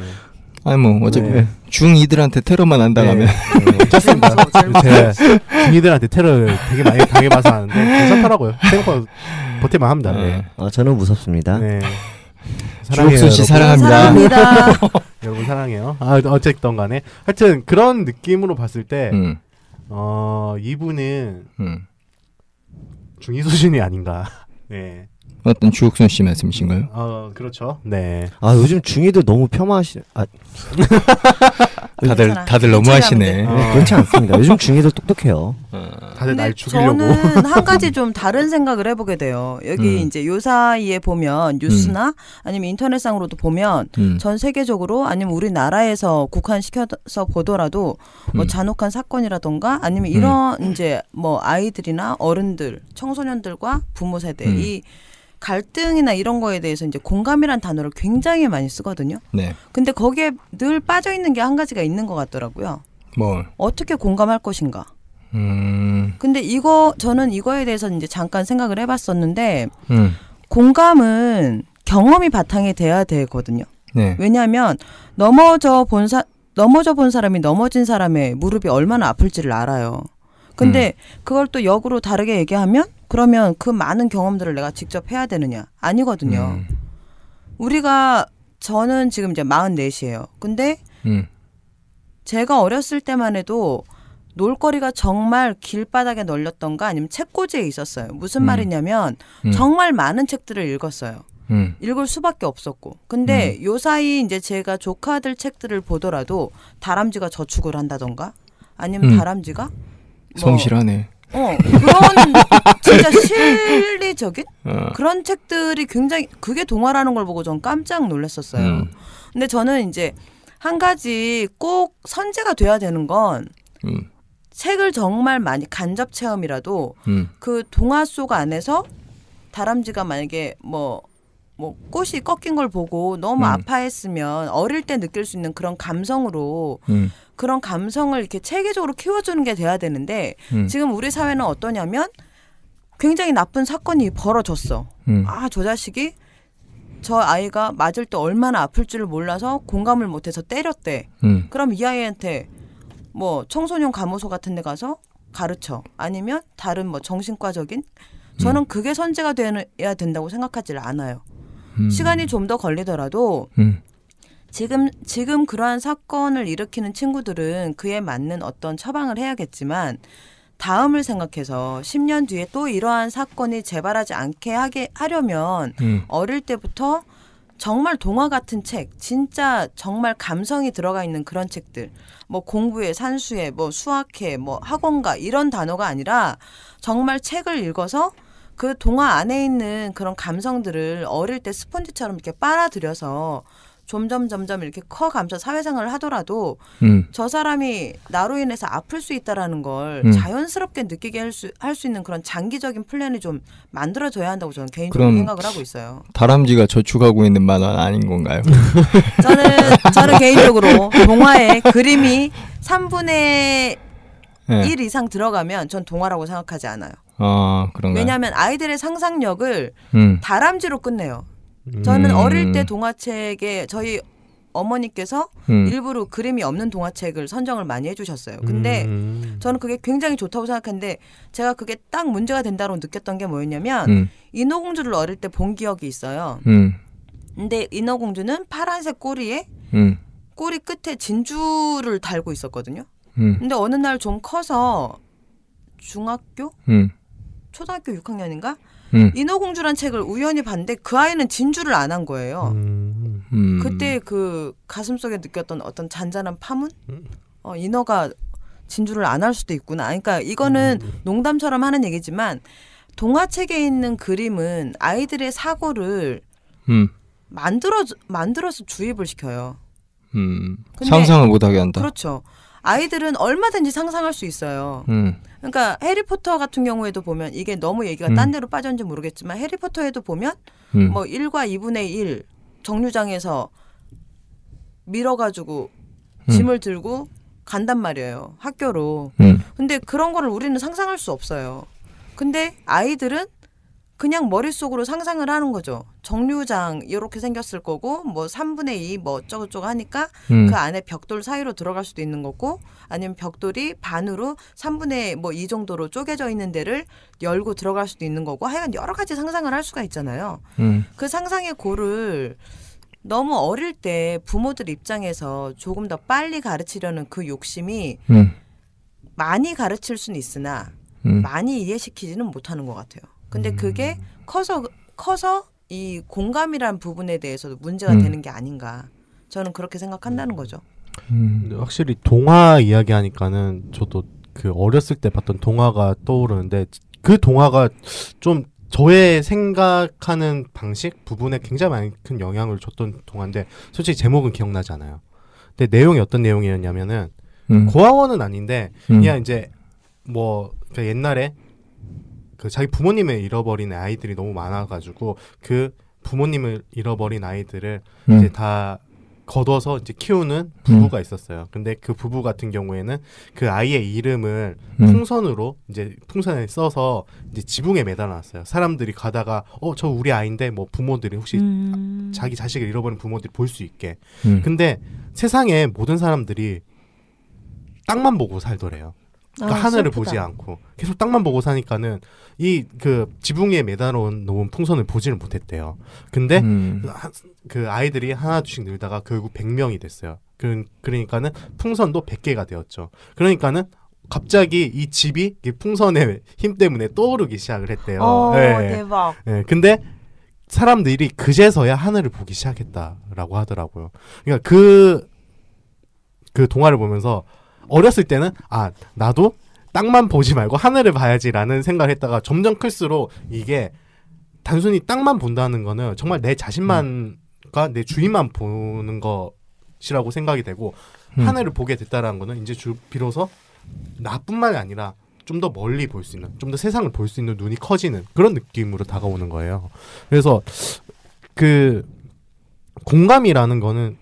[SPEAKER 3] 아니 뭐 어차피
[SPEAKER 2] 네.
[SPEAKER 3] 중2들한테 테러만 안 당하면
[SPEAKER 2] 네, *laughs* 괜찮습니다 *laughs* 제가 중이들한테 테러를 되게 많이 당해봐서 아는데 괜찮더라고요 생각보다 버틸만 합니다 네.
[SPEAKER 3] 네.
[SPEAKER 4] 어, 저는 무섭습니다.
[SPEAKER 2] 네.
[SPEAKER 3] 주옥순 씨. 사랑합니다.
[SPEAKER 1] 사랑합니다. *laughs*
[SPEAKER 2] 여러분 사랑해요. 아 어쨌든 간에 하여튼 그런 느낌으로 봤을 때
[SPEAKER 3] 음,
[SPEAKER 2] 어, 이분은
[SPEAKER 3] 음.
[SPEAKER 2] 중위 수준이 아닌가. *laughs* 네.
[SPEAKER 3] 어떤 주옥순 씨 말씀이신가요?
[SPEAKER 2] 어, 그렇죠. 네.
[SPEAKER 4] 아 요즘 중이들 너무 폄하하시. 아 *laughs*
[SPEAKER 3] 다들
[SPEAKER 1] 괜찮아.
[SPEAKER 3] 다들 너무 하시네.
[SPEAKER 2] 어,
[SPEAKER 4] 그렇지 않습니다. 요즘 중이들 똑똑해요.
[SPEAKER 2] 다들 날
[SPEAKER 1] 근데
[SPEAKER 2] 죽이려고.
[SPEAKER 1] 저는 한 가지 *laughs* 좀 다른 생각을 해보게 돼요. 여기
[SPEAKER 3] 음.
[SPEAKER 1] 이제 요 사이에 보면 뉴스나 아니면 인터넷상으로도 보면
[SPEAKER 3] 음,
[SPEAKER 1] 전 세계적으로 아니면 우리나라에서 국한시켜서 보더라도 뭐
[SPEAKER 3] 음.
[SPEAKER 1] 잔혹한 사건이라던가 아니면 이런 이제 뭐 아이들이나 어른들, 청소년들과 부모 세대
[SPEAKER 3] 음.
[SPEAKER 1] 이 갈등이나 이런 거에 대해서 이제 공감이란 단어를 굉장히 많이 쓰거든요.
[SPEAKER 3] 네.
[SPEAKER 1] 근데 거기에 늘 빠져 있는 게 한 가지가 있는 것 같더라고요.
[SPEAKER 3] 뭐,
[SPEAKER 1] 어떻게 공감할 것인가.
[SPEAKER 3] 음,
[SPEAKER 1] 근데 이거 저는 이거에 대해서 이제 잠깐 생각을 해봤었는데
[SPEAKER 3] 음,
[SPEAKER 1] 공감은 경험이 바탕이 돼야 되거든요.
[SPEAKER 3] 네.
[SPEAKER 1] 왜냐하면 넘어져 본 사, 넘어져 본 사람이 넘어진 사람의 무릎이 얼마나 아플지를 알아요. 근데 그걸 또 역으로 다르게 얘기하면 그러면 그 많은 경험들을 내가 직접 해야 되느냐? 아니거든요.
[SPEAKER 3] 음,
[SPEAKER 1] 우리가 저는 지금 이제 44이에요. 근데
[SPEAKER 3] 음,
[SPEAKER 1] 제가 어렸을 때만 해도 놀거리가 정말 길바닥에 널렸던가 아니면 책꽂이에 있었어요. 무슨
[SPEAKER 3] 음.
[SPEAKER 1] 말이냐면
[SPEAKER 3] 음.
[SPEAKER 1] 정말 많은 책들을 읽었어요.
[SPEAKER 3] 음,
[SPEAKER 1] 읽을 수밖에 없었고. 근데 요 사이 이제 제가 조카들 책들을 보더라도 다람쥐가 저축을 한다던가 아니면
[SPEAKER 3] 음.
[SPEAKER 1] 다람쥐가 뭐,
[SPEAKER 3] 성실하네.
[SPEAKER 1] 어 그런 *laughs* 진짜 실리적인
[SPEAKER 3] 어,
[SPEAKER 1] 그런 책들이 굉장히 그게 동화라는 걸 보고 전 깜짝 놀랐었어요.
[SPEAKER 3] 음,
[SPEAKER 1] 근데 저는 이제 한 가지 꼭 선제가 돼야 되는 건
[SPEAKER 3] 음,
[SPEAKER 1] 책을 정말 많이 간접 체험이라도
[SPEAKER 3] 음,
[SPEAKER 1] 그 동화 속 안에서 다람쥐가 만약에 뭐, 뭐 꽃이 꺾인 걸 보고 너무
[SPEAKER 3] 음.
[SPEAKER 1] 아파했으면 어릴 때 느낄 수 있는 그런 감성으로
[SPEAKER 3] 음,
[SPEAKER 1] 그런 감성을 이렇게 체계적으로 키워주는 게 돼야 되는데
[SPEAKER 3] 음,
[SPEAKER 1] 지금 우리 사회는 어떠냐면 굉장히 나쁜 사건이 벌어졌어.
[SPEAKER 3] 음,
[SPEAKER 1] 아, 저 자식이 저 아이가 맞을 때 얼마나 아플 줄을 몰라서 공감을 못해서 때렸대.
[SPEAKER 3] 음,
[SPEAKER 1] 그럼 이 아이한테 뭐 청소년 감호소 같은 데 가서 가르쳐. 아니면 다른 뭐 정신과적인 저는 그게 선제가 돼야 된다고 생각하지 않아요.
[SPEAKER 3] 음,
[SPEAKER 1] 시간이 좀 더 걸리더라도
[SPEAKER 3] 음,
[SPEAKER 1] 지금 지금 그러한 사건을 일으키는 친구들은 그에 맞는 어떤 처방을 해야겠지만 다음을 생각해서 10년 뒤에 또 이러한 사건이 재발하지 않게 하게 하려면
[SPEAKER 3] 음,
[SPEAKER 1] 어릴 때부터 정말 동화 같은 책, 진짜 정말 감성이 들어가 있는 그런 책들, 뭐 공부에, 산수에, 뭐 수학회, 뭐 학원가 이런 단어가 아니라 정말 책을 읽어서 그 동화 안에 있는 그런 감성들을 어릴 때 스펀지처럼 이렇게 빨아들여서 점점 점점 이렇게 커가면서 사회생활을 하더라도
[SPEAKER 3] 음.
[SPEAKER 1] 저 사람이 나로 인해서 아플 수 있다라는 걸
[SPEAKER 3] 음.
[SPEAKER 1] 자연스럽게 느끼게 할 수 할 수 있는 그런 장기적인 플랜이 좀 만들어져야 한다고 저는 개인적으로 생각을 하고 있어요.
[SPEAKER 3] 다람쥐가 저축하고 있는 만화는 아닌 건가요? *laughs*
[SPEAKER 1] 저는 저는 개인적으로 동화에 그림이 3분의
[SPEAKER 3] 네.
[SPEAKER 1] 1 이상 들어가면 전 동화라고 생각하지 않아요.
[SPEAKER 3] 아 그런가요?
[SPEAKER 1] 왜냐하면 아이들의 상상력을
[SPEAKER 3] 음.
[SPEAKER 1] 다람쥐로 끝내요. 저는
[SPEAKER 3] 음.
[SPEAKER 1] 어릴 때 동화책에 저희 어머니께서
[SPEAKER 3] 음.
[SPEAKER 1] 일부러 그림이 없는 동화책을 선정을 많이 해주셨어요. 근데
[SPEAKER 2] 음.
[SPEAKER 1] 저는 그게 굉장히 좋다고 생각했는데 제가 그게 딱 문제가 된다고 느꼈던 게 뭐였냐면
[SPEAKER 3] 음.
[SPEAKER 1] 인어공주를 어릴 때 본 기억이 있어요.
[SPEAKER 3] 음.
[SPEAKER 1] 근데 인어공주는 파란색 꼬리에
[SPEAKER 3] 음.
[SPEAKER 1] 꼬리 끝에 진주를 달고 있었거든요.
[SPEAKER 3] 음.
[SPEAKER 1] 근데 어느 날 좀 커서 중학교,
[SPEAKER 3] 음.
[SPEAKER 1] 초등학교 6학년인가
[SPEAKER 3] 음.
[SPEAKER 1] 인어공주란 책을 우연히 봤는데 그 아이는 진주를 안 한 거예요.
[SPEAKER 2] 음.
[SPEAKER 3] 음.
[SPEAKER 1] 그때 그 가슴 속에 느꼈던 어떤 잔잔한 파문?
[SPEAKER 2] 음.
[SPEAKER 1] 어, 인어가 진주를 안 할 수도 있구나. 그러니까 이거는
[SPEAKER 2] 음.
[SPEAKER 1] 농담처럼 하는 얘기지만 동화책에 있는 그림은 아이들의 사고를
[SPEAKER 3] 음.
[SPEAKER 1] 만들어 만들어서 주입을 시켜요.
[SPEAKER 3] 음. 상상을 못하게 한다.
[SPEAKER 1] 그렇죠. 아이들은 얼마든지 상상할 수 있어요.
[SPEAKER 3] 음.
[SPEAKER 1] 그러니까 해리포터 같은 경우에도 보면 이게 너무 얘기가
[SPEAKER 3] 음.
[SPEAKER 1] 딴 데로 빠졌는지 모르겠지만 해리포터에도 보면
[SPEAKER 3] 음.
[SPEAKER 1] 뭐 1과 2분의 1 정류장에서 밀어가지고
[SPEAKER 3] 음.
[SPEAKER 1] 짐을 들고 간단 말이에요. 학교로.
[SPEAKER 3] 음.
[SPEAKER 1] 근데 그런 거를 우리는 상상할 수 없어요. 근데 아이들은 그냥 머릿속으로 상상을 하는 거죠. 정류장 이렇게 생겼을 거고 뭐 3분의 2 뭐 어쩌고저쩌고 하니까
[SPEAKER 3] 음.
[SPEAKER 1] 그 안에 벽돌 사이로 들어갈 수도 있는 거고 아니면 벽돌이 반으로 3분의 뭐 이 정도로 쪼개져 있는 데를 열고 들어갈 수도 있는 거고 하여간 여러 가지 상상을 할 수가 있잖아요.
[SPEAKER 3] 음.
[SPEAKER 1] 그 상상의 고를 너무 어릴 때 부모들 입장에서 조금 더 빨리 가르치려는 그 욕심이
[SPEAKER 3] 음.
[SPEAKER 1] 많이 가르칠 수는 있으나
[SPEAKER 3] 음.
[SPEAKER 1] 많이 이해시키지는 못하는 것 같아요. 근데 그게 커서 커서 이 공감이란 부분에 대해서도 문제가
[SPEAKER 3] 음.
[SPEAKER 1] 되는 게 아닌가. 저는 그렇게 생각한다는 거죠.
[SPEAKER 3] 음.
[SPEAKER 2] 확실히 동화 이야기 하니까는 저도 그 어렸을 때 봤던 동화가 떠오르는데 그 동화가 좀 저의 생각하는 방식 부분에 굉장히 많이 큰 영향을 줬던 동화인데 솔직히 제목은 기억나지 않아요. 근데 내용이 어떤 내용이었냐면은
[SPEAKER 3] 음.
[SPEAKER 2] 고아원은 아닌데
[SPEAKER 3] 음.
[SPEAKER 2] 그냥 이제 뭐 그러니까 옛날에 그 자기 부모님을 잃어버린 아이들이 너무 많아가지고 그 부모님을 잃어버린 아이들을
[SPEAKER 3] 음.
[SPEAKER 2] 이제 다 걷어서 이제 키우는 부부가 있었어요. 근데 그 부부 같은 경우에는 그 아이의 이름을
[SPEAKER 3] 음.
[SPEAKER 2] 풍선으로 이제 풍선에 써서 이제 지붕에 매달아놨어요. 사람들이 가다가 어 저 우리 아이인데 뭐 부모들이 혹시
[SPEAKER 1] 음.
[SPEAKER 2] 자기 자식을 잃어버린 부모들이 볼 수 있게.
[SPEAKER 3] 음.
[SPEAKER 2] 근데 세상에 모든 사람들이 땅만 보고 살더래요. 그러니까
[SPEAKER 1] 아,
[SPEAKER 2] 하늘을
[SPEAKER 1] 슬프다.
[SPEAKER 2] 보지 않고 계속 땅만 보고 사니까는 이 그 지붕에 매달아 놓은 풍선을 보지를 못했대요. 근데
[SPEAKER 3] 음.
[SPEAKER 2] 한- 그 아이들이 하나둘씩 늘다가 결국 100명이 됐어요. 그, 그러니까는 풍선도 100개가 되었죠. 그러니까는 갑자기 이 집이 이 풍선의 힘 때문에 떠오르기 시작을 했대요.
[SPEAKER 1] 어,
[SPEAKER 2] 예.
[SPEAKER 1] 대박.
[SPEAKER 2] 예, 근데 사람들이 그제서야 하늘을 보기 시작했다라고 하더라고요. 그러니까 그, 그 동화를 보면서 어렸을 때는 아, 나도 땅만 보지 말고 하늘을 봐야지라는 생각을 했다가 점점 클수록 이게 단순히 땅만 본다는 거는 정말 내 자신만과 내 주인만 보는 것이라고 생각이 되고
[SPEAKER 3] 음.
[SPEAKER 2] 하늘을 보게 됐다라는 거는 이제 주, 비로소 나뿐만이 아니라 좀 더 멀리 볼 수 있는, 좀 더 세상을 볼 수 있는 눈이 커지는 그런 느낌으로 다가오는 거예요. 그래서 그 공감이라는 거는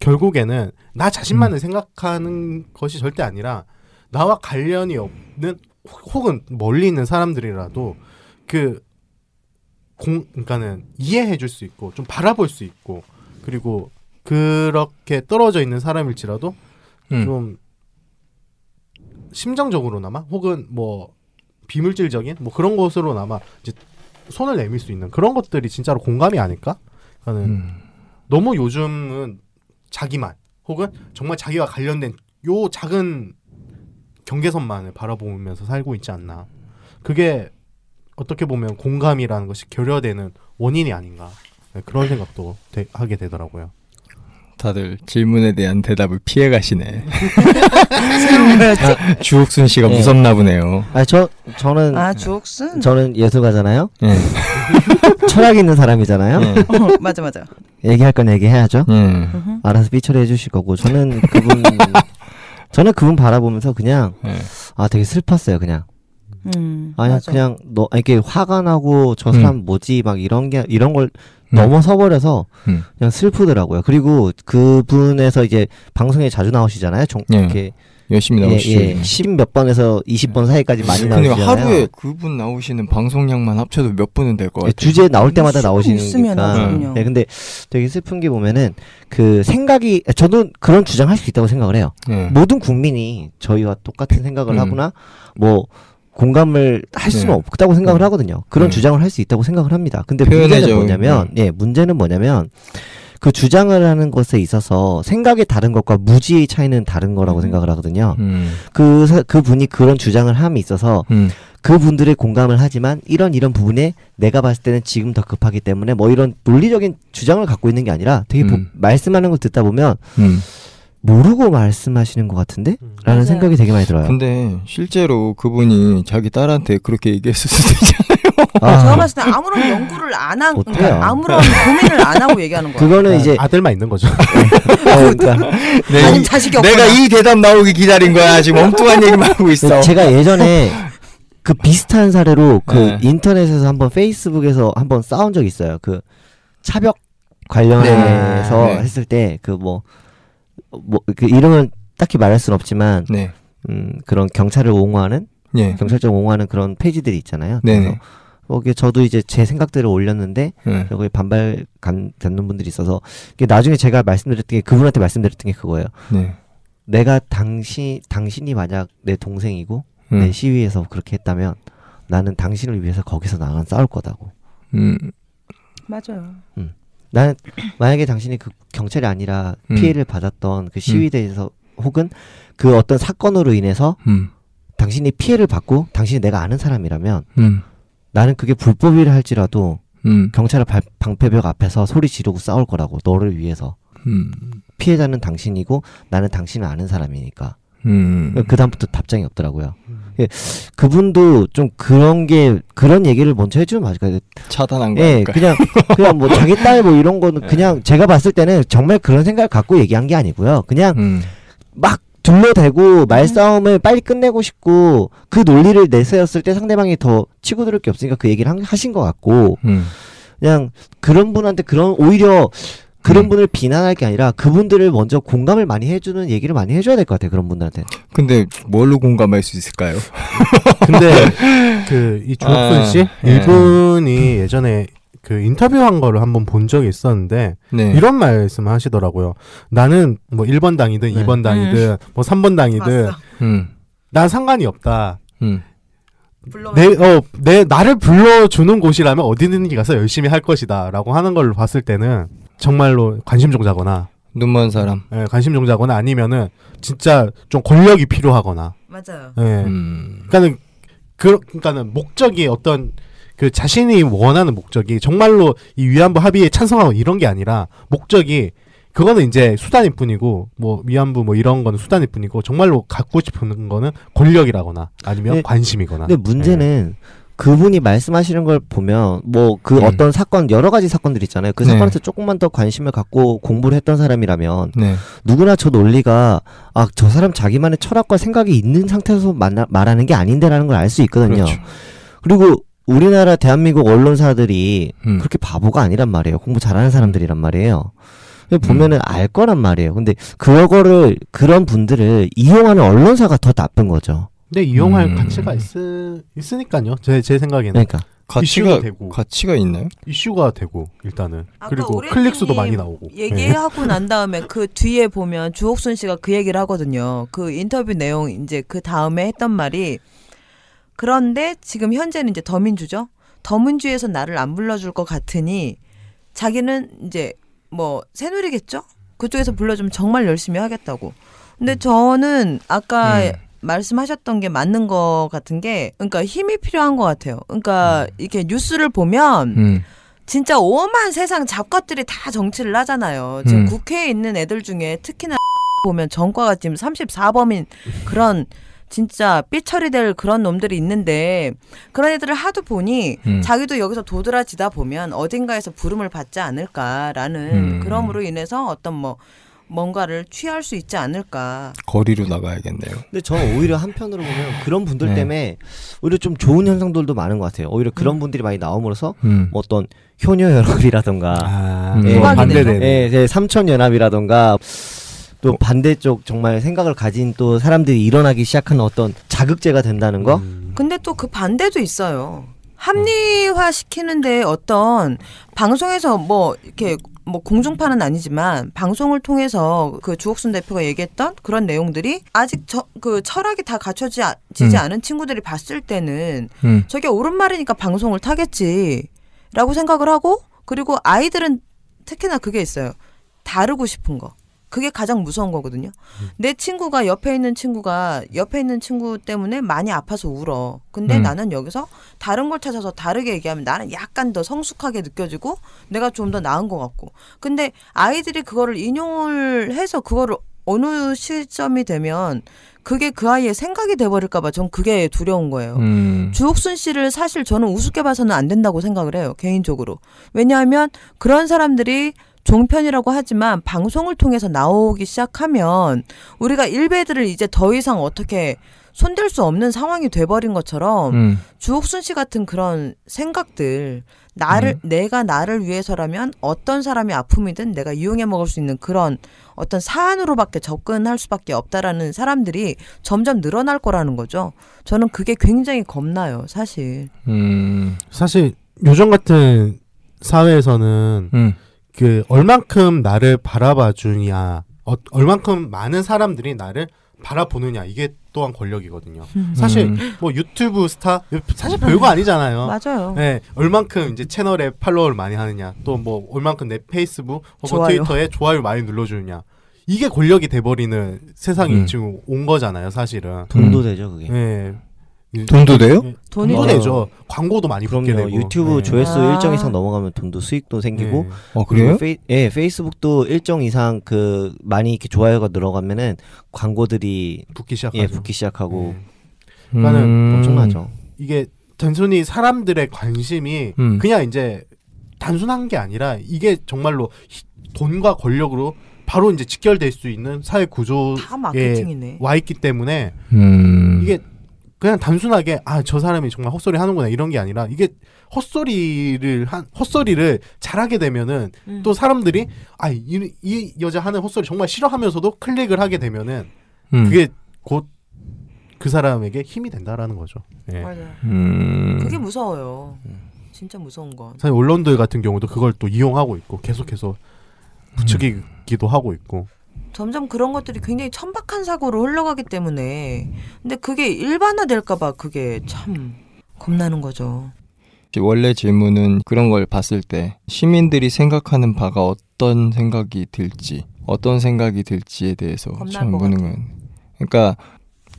[SPEAKER 2] 결국에는 나 자신만을 생각하는 것이 절대 아니라 나와 관련이 없는 혹은 멀리 있는 사람들이라도 그 공, 그러니까는 이해해 줄 수 있고 좀 바라볼 수 있고 그리고 그렇게 떨어져 있는 사람일지라도
[SPEAKER 3] 음.
[SPEAKER 2] 좀 심정적으로나마 혹은 뭐 비물질적인 뭐 그런 것으로나마 이제 손을 내밀 수 있는 그런 것들이 진짜로 공감이 아닐까? 하는
[SPEAKER 3] 음.
[SPEAKER 2] 너무 요즘은 자기만 혹은 정말 자기와 관련된 요 작은 경계선만을 바라보면서 살고 있지 않나. 그게 어떻게 보면 공감이라는 것이 결여되는 원인이 아닌가. 네, 그런 생각도 되- 하게 되더라고요.
[SPEAKER 3] 다들 질문에 대한 대답을 피해 가시네.
[SPEAKER 1] 뭐였지?
[SPEAKER 3] 주옥순 씨가
[SPEAKER 4] 네.
[SPEAKER 3] 무섭나 보네요.
[SPEAKER 4] 아, 저 저는
[SPEAKER 1] 아, 주옥순?
[SPEAKER 4] 저는 예술가잖아요.
[SPEAKER 3] 예. *laughs*
[SPEAKER 4] 철학 있는 사람이잖아요.
[SPEAKER 3] 예.
[SPEAKER 1] 어, 맞아, 맞아.
[SPEAKER 4] 얘기할 건 얘기해야죠.
[SPEAKER 3] 예.
[SPEAKER 1] 음흠.
[SPEAKER 4] 알아서 삐처리 해 주실 거고 저는 그분 *laughs* 저는 그분 바라보면서 그냥
[SPEAKER 3] 예.
[SPEAKER 4] 아 되게 슬펐어요 그냥
[SPEAKER 1] 음,
[SPEAKER 4] 아니
[SPEAKER 1] 맞아.
[SPEAKER 4] 그냥 너 이렇게 화가 나고 저 사람 뭐지 막 이런 게 이런 걸 넘어서 버려서
[SPEAKER 3] 음.
[SPEAKER 4] 그냥 슬프더라고요. 그리고 그분에서 이제 방송에 자주 나오시잖아요. 종,
[SPEAKER 3] 예.
[SPEAKER 4] 이렇게
[SPEAKER 3] 열심히
[SPEAKER 4] 예,
[SPEAKER 3] 나오시죠.
[SPEAKER 4] 예, 10몇 번에서 20번 사이까지 많이 나오시잖아요.
[SPEAKER 3] 하루에 그분 나오시는 방송량만 합쳐도 몇 분은 될것
[SPEAKER 4] 예,
[SPEAKER 3] 같아요.
[SPEAKER 4] 주제 나올 때마다 나오시니까.
[SPEAKER 1] 있으면
[SPEAKER 3] 나오군요.
[SPEAKER 4] 네, 근데 되게 슬픈 게 보면은 그 생각이 저도 그런 주장할 수 있다고 생각을 해요.
[SPEAKER 3] 예.
[SPEAKER 4] 모든 국민이 저희와 똑같은 생각을
[SPEAKER 3] 음.
[SPEAKER 4] 하거나 뭐 공감을 할 수는
[SPEAKER 3] 네.
[SPEAKER 4] 없다고 생각을
[SPEAKER 3] 음.
[SPEAKER 4] 하거든요. 그런
[SPEAKER 3] 네.
[SPEAKER 4] 주장을 할 수 있다고 생각을 합니다. 근데 문제는. 뭐냐면, 예, 문제는 뭐냐면 그 주장을 하는 것에 있어서 생각이 다른 것과 무지의 차이는 다른 거라고
[SPEAKER 1] 음.
[SPEAKER 4] 생각을 하거든요.
[SPEAKER 3] 음.
[SPEAKER 4] 그, 사- 그 분이 그런 주장을 함에 있어서
[SPEAKER 3] 음.
[SPEAKER 4] 그분들의 공감을 하지만 이런 이런 부분에 내가 봤을 때는 지금 더 급하기 때문에 뭐 이런 논리적인 주장을 갖고 있는 게 아니라 되게 보-
[SPEAKER 3] 음.
[SPEAKER 4] 말씀하는 걸 듣다 보면
[SPEAKER 3] 음.
[SPEAKER 4] 모르고 말씀하시는 것 같은데? 라는
[SPEAKER 1] 맞아요.
[SPEAKER 4] 생각이 되게 많이 들어요.
[SPEAKER 3] 근데 실제로 그분이 자기 딸한테 그렇게 얘기했을 수도 있잖아요.
[SPEAKER 4] 아,
[SPEAKER 1] 제가 봤을 때 아무런 연구를 안 한,
[SPEAKER 4] 못해요.
[SPEAKER 1] 그러니까 아무런 고민을 안 하고 얘기하는 거야.
[SPEAKER 4] 그거는 이제
[SPEAKER 2] 아들만 있는 거죠. *laughs*
[SPEAKER 4] 어, 그러니까
[SPEAKER 1] 아니면 자식이 없거나.
[SPEAKER 3] 내가 이 대답 나오기 기다린 거야. 지금 엉뚱한 얘기만 하고 있어.
[SPEAKER 4] 제가 예전에 그 비슷한 사례로 그
[SPEAKER 3] 네.
[SPEAKER 4] 인터넷에서 한번 페이스북에서 한번 싸운 적 있어요. 그 차벽 관련해서
[SPEAKER 3] 네. 네.
[SPEAKER 4] 했을 때 그 뭐 뭐그 이름은 딱히 말할 수는 없지만
[SPEAKER 3] 네.
[SPEAKER 4] 음 그런 경찰을 옹호하는
[SPEAKER 3] 예.
[SPEAKER 4] 경찰청 옹호하는 그런 페이지들이 있잖아요. 그래서 거기에 저도 이제 제 생각들을 올렸는데
[SPEAKER 3] 네.
[SPEAKER 4] 거기에 반발 간, 갖는 분들이 있어서 이게 나중에 제가 말씀드렸던 게 그분한테 말씀드렸던 게 그거예요.
[SPEAKER 3] 네.
[SPEAKER 4] 내가 당신 당신이 만약 내 동생이고
[SPEAKER 3] 음.
[SPEAKER 4] 내 시위에서 그렇게 했다면 나는 당신을 위해서 거기서 나랑 싸울 거다고.
[SPEAKER 3] 음.
[SPEAKER 1] 맞아요.
[SPEAKER 4] 나는 만약에 당신이 그 경찰이 아니라
[SPEAKER 3] 음.
[SPEAKER 4] 피해를 받았던 그 시위대에서 혹은 그 어떤 사건으로 인해서
[SPEAKER 3] 음.
[SPEAKER 4] 당신이 피해를 받고 당신이 내가 아는 사람이라면
[SPEAKER 3] 음.
[SPEAKER 4] 나는 그게 불법이라 할지라도
[SPEAKER 3] 음.
[SPEAKER 4] 경찰의 발- 방패벽 앞에서 소리 지르고 싸울 거라고 너를 위해서
[SPEAKER 3] 음.
[SPEAKER 4] 피해자는 당신이고 나는 당신을 아는 사람이니까
[SPEAKER 3] 음.
[SPEAKER 4] 그 다음부터 답장이 없더라고요. 예, 그분도 좀 그런 게 그런 얘기를 먼저 해주면 맞을 거예요.
[SPEAKER 3] 차단한
[SPEAKER 4] 예,
[SPEAKER 3] 거니까.
[SPEAKER 4] 그냥 그냥 뭐 자기 딸 뭐 이런 거는 *laughs* 그냥 제가 봤을 때는 정말 그런 생각을 갖고 얘기한 게 아니고요. 그냥
[SPEAKER 3] 음.
[SPEAKER 4] 막 둘러대고 말싸움을 빨리 끝내고 싶고 그 논리를 내세웠을 때 상대방이 더 치고 들을 게 없으니까 그 얘기를 한- 하신 것 같고
[SPEAKER 3] 음.
[SPEAKER 4] 그냥 그런 분한테 그런 오히려 그런
[SPEAKER 3] 음.
[SPEAKER 4] 분을 비난할 게 아니라 그분들을 먼저 공감을 많이 해주는 얘기를 많이 해줘야 될 것 같아요. 그런 분들한테.
[SPEAKER 3] 근데 뭘로 공감할 수 있을까요? *laughs*
[SPEAKER 2] 근데 *laughs* 그 이 조혁순
[SPEAKER 3] 아,
[SPEAKER 2] 씨
[SPEAKER 3] 예.
[SPEAKER 2] 이분이 예전에 그 인터뷰한 거를 한번 본 적이 있었는데
[SPEAKER 3] 네.
[SPEAKER 2] 이런 말씀을 하시더라고요. 나는 뭐 1번 당이든
[SPEAKER 4] 네.
[SPEAKER 2] 2번 당이든 뭐 3번 당이든.
[SPEAKER 3] 음.
[SPEAKER 2] 난 상관이 없다.
[SPEAKER 3] 음.
[SPEAKER 2] 내, 어, 내, 나를 불러주는 곳이라면 어디든지 가서 열심히 할 것이다. 라고 하는 걸 봤을 때는 정말로 관심종자거나,
[SPEAKER 3] 눈먼 사람.
[SPEAKER 2] 예, 관심종자거나 아니면은 진짜 좀 권력이 필요하거나,
[SPEAKER 1] 맞아요.
[SPEAKER 2] 예.
[SPEAKER 3] 음.
[SPEAKER 2] 그러니까는, 그, 그러니까는 목적이 어떤 그 자신이 원하는 목적이 정말로 이 위안부 합의에 찬성하고 이런 게 아니라 목적이 그거는 이제 수단일 뿐이고 뭐 위안부 뭐 이런 거는 수단일 뿐이고 정말로 갖고 싶은 거는 권력이라거나 아니면
[SPEAKER 4] 네.
[SPEAKER 2] 관심이거나.
[SPEAKER 4] 근데 문제는 그분이 말씀하시는 걸 보면 뭐그
[SPEAKER 3] 음.
[SPEAKER 4] 어떤 사건 여러 가지 사건들 있잖아요. 그
[SPEAKER 3] 네.
[SPEAKER 4] 사건에서 조금만 더 관심을 갖고 공부를 했던 사람이라면
[SPEAKER 3] 네.
[SPEAKER 4] 누구나 저 논리가 아 저 사람 자기만의 철학과 생각이 있는 상태에서 만나, 말하는 게 아닌데라는 걸 알 수 있거든요.
[SPEAKER 3] 그렇죠.
[SPEAKER 4] 그리고 우리나라 대한민국 언론사들이
[SPEAKER 3] 음.
[SPEAKER 4] 그렇게 바보가 아니란 말이에요. 공부 잘하는 사람들이란 말이에요. 보면은 알 거란 말이에요. 근데 그거를 그런 분들을 이용하는 언론사가 더 나쁜 거죠.
[SPEAKER 2] 근데 이용할
[SPEAKER 3] 음.
[SPEAKER 2] 가치가 있, 있으니까요. 제, 제 생각에는.
[SPEAKER 4] 그러니까
[SPEAKER 3] 가치가
[SPEAKER 2] 이슈가 되고.
[SPEAKER 3] 가치가 있나요?
[SPEAKER 2] 이슈가 되고, 일단은.
[SPEAKER 1] 아까
[SPEAKER 2] 그리고
[SPEAKER 1] 오렌지님
[SPEAKER 2] 클릭 수도 많이 나오고. 네.
[SPEAKER 1] 얘기하고 난 다음에 그 뒤에 보면 주옥순 씨가 그 얘기를 하거든요. 그 인터뷰 내용 이제 그 다음에 했던 말이 그런데 지금 현재는 이제 더민주죠. 더민주에서 나를 안 불러줄 것 같으니 자기는 이제 뭐 새누리겠죠. 그쪽에서 불러주면 정말 열심히 하겠다고. 근데 저는 아까
[SPEAKER 3] 음.
[SPEAKER 1] 말씀하셨던 게 맞는 것 같은 게, 그러니까 힘이 필요한 것 같아요. 그러니까 이렇게 뉴스를 보면
[SPEAKER 3] 음.
[SPEAKER 1] 진짜 오만 세상 잡것들이 다 정치를 하잖아요. 지금
[SPEAKER 3] 음.
[SPEAKER 1] 국회에 있는 애들 중에 특히나 보면 전과가 지금 34범인 그런 진짜 삐처리될 그런 놈들이 있는데 그런 애들을 하도 보니
[SPEAKER 3] 음.
[SPEAKER 1] 자기도 여기서 도드라지다 보면 어딘가에서 부름을 받지 않을까라는
[SPEAKER 3] 음.
[SPEAKER 1] 그럼으로 인해서 어떤 뭐 뭔가를 취할 수 있지 않을까.
[SPEAKER 3] 거리로 나가야겠네요.
[SPEAKER 4] 근데 저 오히려 한편으로 보면 그런 분들
[SPEAKER 3] 네.
[SPEAKER 4] 때문에 오히려 좀 좋은 현상들도 많은 것 같아요. 오히려 그런
[SPEAKER 1] 음.
[SPEAKER 4] 분들이 많이 나옴으로써
[SPEAKER 3] 음.
[SPEAKER 4] 뭐 어떤 효녀 연합이라던가
[SPEAKER 2] 아,
[SPEAKER 3] 음.
[SPEAKER 2] 예,
[SPEAKER 1] 소각이
[SPEAKER 2] 반대되네.
[SPEAKER 4] 예, 예, 삼촌 연합이라던가 또 반대쪽 정말 생각을 가진 또 사람들이 일어나기 시작하는 어떤 자극제가 된다는 거.
[SPEAKER 2] 음.
[SPEAKER 1] 근데 또 그 반대도 있어요. 합리화 시키는데 어떤 방송에서 뭐 이렇게 뭐 공중파는 아니지만 방송을 통해서 그 주옥순 대표가 얘기했던 그런 내용들이 아직 저 그 철학이 다 갖춰지지
[SPEAKER 3] 음.
[SPEAKER 1] 않은 친구들이 봤을 때는
[SPEAKER 3] 음.
[SPEAKER 1] 저게 옳은 말이니까 방송을 타겠지라고 생각을 하고 그리고 아이들은 특히나 그게 있어요. 다르고 싶은 거. 그게 가장 무서운 거거든요. 내 친구가 옆에 있는 친구가 옆에 있는 친구 때문에 많이 아파서 울어. 근데
[SPEAKER 3] 음.
[SPEAKER 1] 나는 여기서 다른 걸 찾아서 다르게 얘기하면 나는 약간 더 성숙하게 느껴지고 내가 좀 더 나은 것 같고. 근데 아이들이 그거를 인용을 해서 그거를 어느 시점이 되면 그게 그 아이의 생각이 돼버릴까봐 전 그게 두려운 거예요.
[SPEAKER 3] 음.
[SPEAKER 1] 주옥순 씨를 사실 저는 우습게 봐서는 안 된다고 생각을 해요. 개인적으로. 왜냐하면 그런 사람들이 종편이라고 하지만 방송을 통해서 나오기 시작하면 우리가 일베들을 이제 더 이상 어떻게 손댈 수 없는 상황이 돼버린 것처럼
[SPEAKER 3] 음.
[SPEAKER 1] 주옥순 씨 같은 그런 생각들 나를 내가 나를 위해서라면 어떤 사람이 아픔이든 내가 이용해 먹을 수 있는 그런 어떤 사안으로밖에 접근할 수밖에 없다라는 사람들이 점점 늘어날 거라는 거죠. 저는 그게 굉장히 겁나요, 사실.
[SPEAKER 3] 음.
[SPEAKER 2] 사실 요즘 같은 사회에서는
[SPEAKER 3] 음.
[SPEAKER 2] 그 얼만큼 나를 바라봐 주냐, 어, 얼만큼 많은 사람들이 나를 바라보느냐 이게 또한 권력이거든요. 사실
[SPEAKER 3] 음.
[SPEAKER 2] 뭐 유튜브 스타 사실 별거 아니잖아요. *laughs*
[SPEAKER 1] 맞아요.
[SPEAKER 2] 네, 얼만큼 이제 채널에 팔로워를 많이 하느냐, 또 뭐 얼만큼 내 페이스북 혹은
[SPEAKER 1] 좋아요.
[SPEAKER 2] 트위터에 좋아요 많이 눌러주느냐, 이게 권력이 돼버리는 세상이
[SPEAKER 3] 음.
[SPEAKER 2] 지금 온 거잖아요, 사실은.
[SPEAKER 4] 돈도
[SPEAKER 3] 음.
[SPEAKER 4] 되죠 그게.
[SPEAKER 2] 네.
[SPEAKER 3] 돈도 돼요?
[SPEAKER 2] 네,
[SPEAKER 1] 돈이
[SPEAKER 2] 돈도
[SPEAKER 4] 돼요.
[SPEAKER 2] 내죠. 광고도 많이 붙게. 되고.
[SPEAKER 4] 유튜브
[SPEAKER 2] 네.
[SPEAKER 4] 조회수
[SPEAKER 1] 아.
[SPEAKER 4] 일정 이상 넘어가면 돈도 수익도 생기고
[SPEAKER 2] 네.
[SPEAKER 3] 어 그래요?
[SPEAKER 4] 페이, 예, 페이스북도 일정 이상 그 많이 이렇게 좋아요가 늘어가면은 광고들이
[SPEAKER 2] 붙기 시작하죠.
[SPEAKER 4] 예 붙기 시작하고
[SPEAKER 2] 네. 그러니까는
[SPEAKER 3] 음.
[SPEAKER 4] 엄청나죠.
[SPEAKER 2] 이게 단순히 사람들의 관심이
[SPEAKER 3] 음.
[SPEAKER 2] 그냥 이제 단순한 게 아니라 이게 정말로 히- 돈과 권력으로 바로 이제 직결될 수 있는 사회 구조에. 와 있기 때문에
[SPEAKER 3] 음.
[SPEAKER 2] 이게 그냥 단순하게 아 저 사람이 정말 헛소리 하는구나 이런 게 아니라 이게 헛소리를 한 헛소리를 잘하게 되면은
[SPEAKER 1] 음.
[SPEAKER 2] 또 사람들이 아이 이 여자 하는 헛소리 정말 싫어하면서도 클릭을 하게 되면은
[SPEAKER 3] 음.
[SPEAKER 2] 그게 곧 그 사람에게 힘이 된다라는 거죠. 예.
[SPEAKER 1] 맞아요.
[SPEAKER 3] 음.
[SPEAKER 1] 그게 무서워요. 진짜 무서운 건.
[SPEAKER 2] 사실 언론들 같은 경우도 그걸 또 이용하고 있고 계속해서 부추기기도 하고 있고
[SPEAKER 1] 점점 그런 것들이 굉장히 천박한 사고로 흘러가기 때문에 근데 그게 일반화될까봐 그게 참 겁나는 거죠.
[SPEAKER 3] 원래 질문은 그런 걸 봤을 때 시민들이 생각하는 바가 어떤 생각이 들지 어떤 생각이 들지에 대해서 처음
[SPEAKER 1] 것
[SPEAKER 3] 보는. 거예요. 그러니까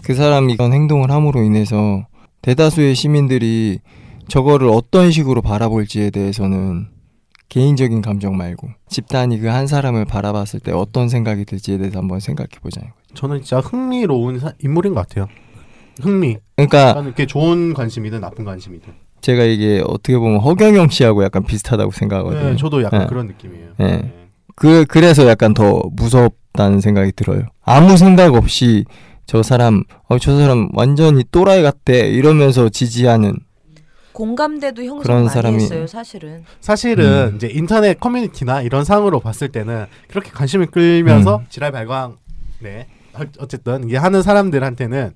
[SPEAKER 3] 그 사람이 이런 행동을 함으로 인해서 대다수의 시민들이 저거를 어떤 식으로 바라볼지에 대해서는 개인적인 감정 말고 집단이 그 한 사람을 바라봤을 때 어떤 생각이 들지에 대해서 한번 생각해 보자는 거예요.
[SPEAKER 2] 저는 진짜 흥미로운 사- 인물인 것 같아요. 흥미.
[SPEAKER 3] 그러니까
[SPEAKER 2] 그게 좋은 관심이든 나쁜 관심이든.
[SPEAKER 3] 제가 이게 어떻게 보면 허경영 씨하고 약간 비슷하다고 생각하거든요.
[SPEAKER 2] 네, 저도 약간
[SPEAKER 3] 네.
[SPEAKER 2] 그런 느낌이에요.
[SPEAKER 3] 네.
[SPEAKER 2] 네.
[SPEAKER 3] 그 그래서 약간 더 무섭다는 생각이 들어요. 아무 생각 없이 저 사람 어 저 사람 완전히 또라이 같대 이러면서 지지하는
[SPEAKER 1] 공감대도 형성
[SPEAKER 3] 그런
[SPEAKER 1] 많이
[SPEAKER 3] 사람이-
[SPEAKER 1] 했어요, 사실은.
[SPEAKER 2] 사실은
[SPEAKER 3] 음.
[SPEAKER 2] 이제 인터넷 커뮤니티나 이런 상으로 봤을 때는 그렇게 관심을 끌면서
[SPEAKER 3] 음.
[SPEAKER 2] 지랄 발광 네 어- 어쨌든 이게 하는 사람들한테는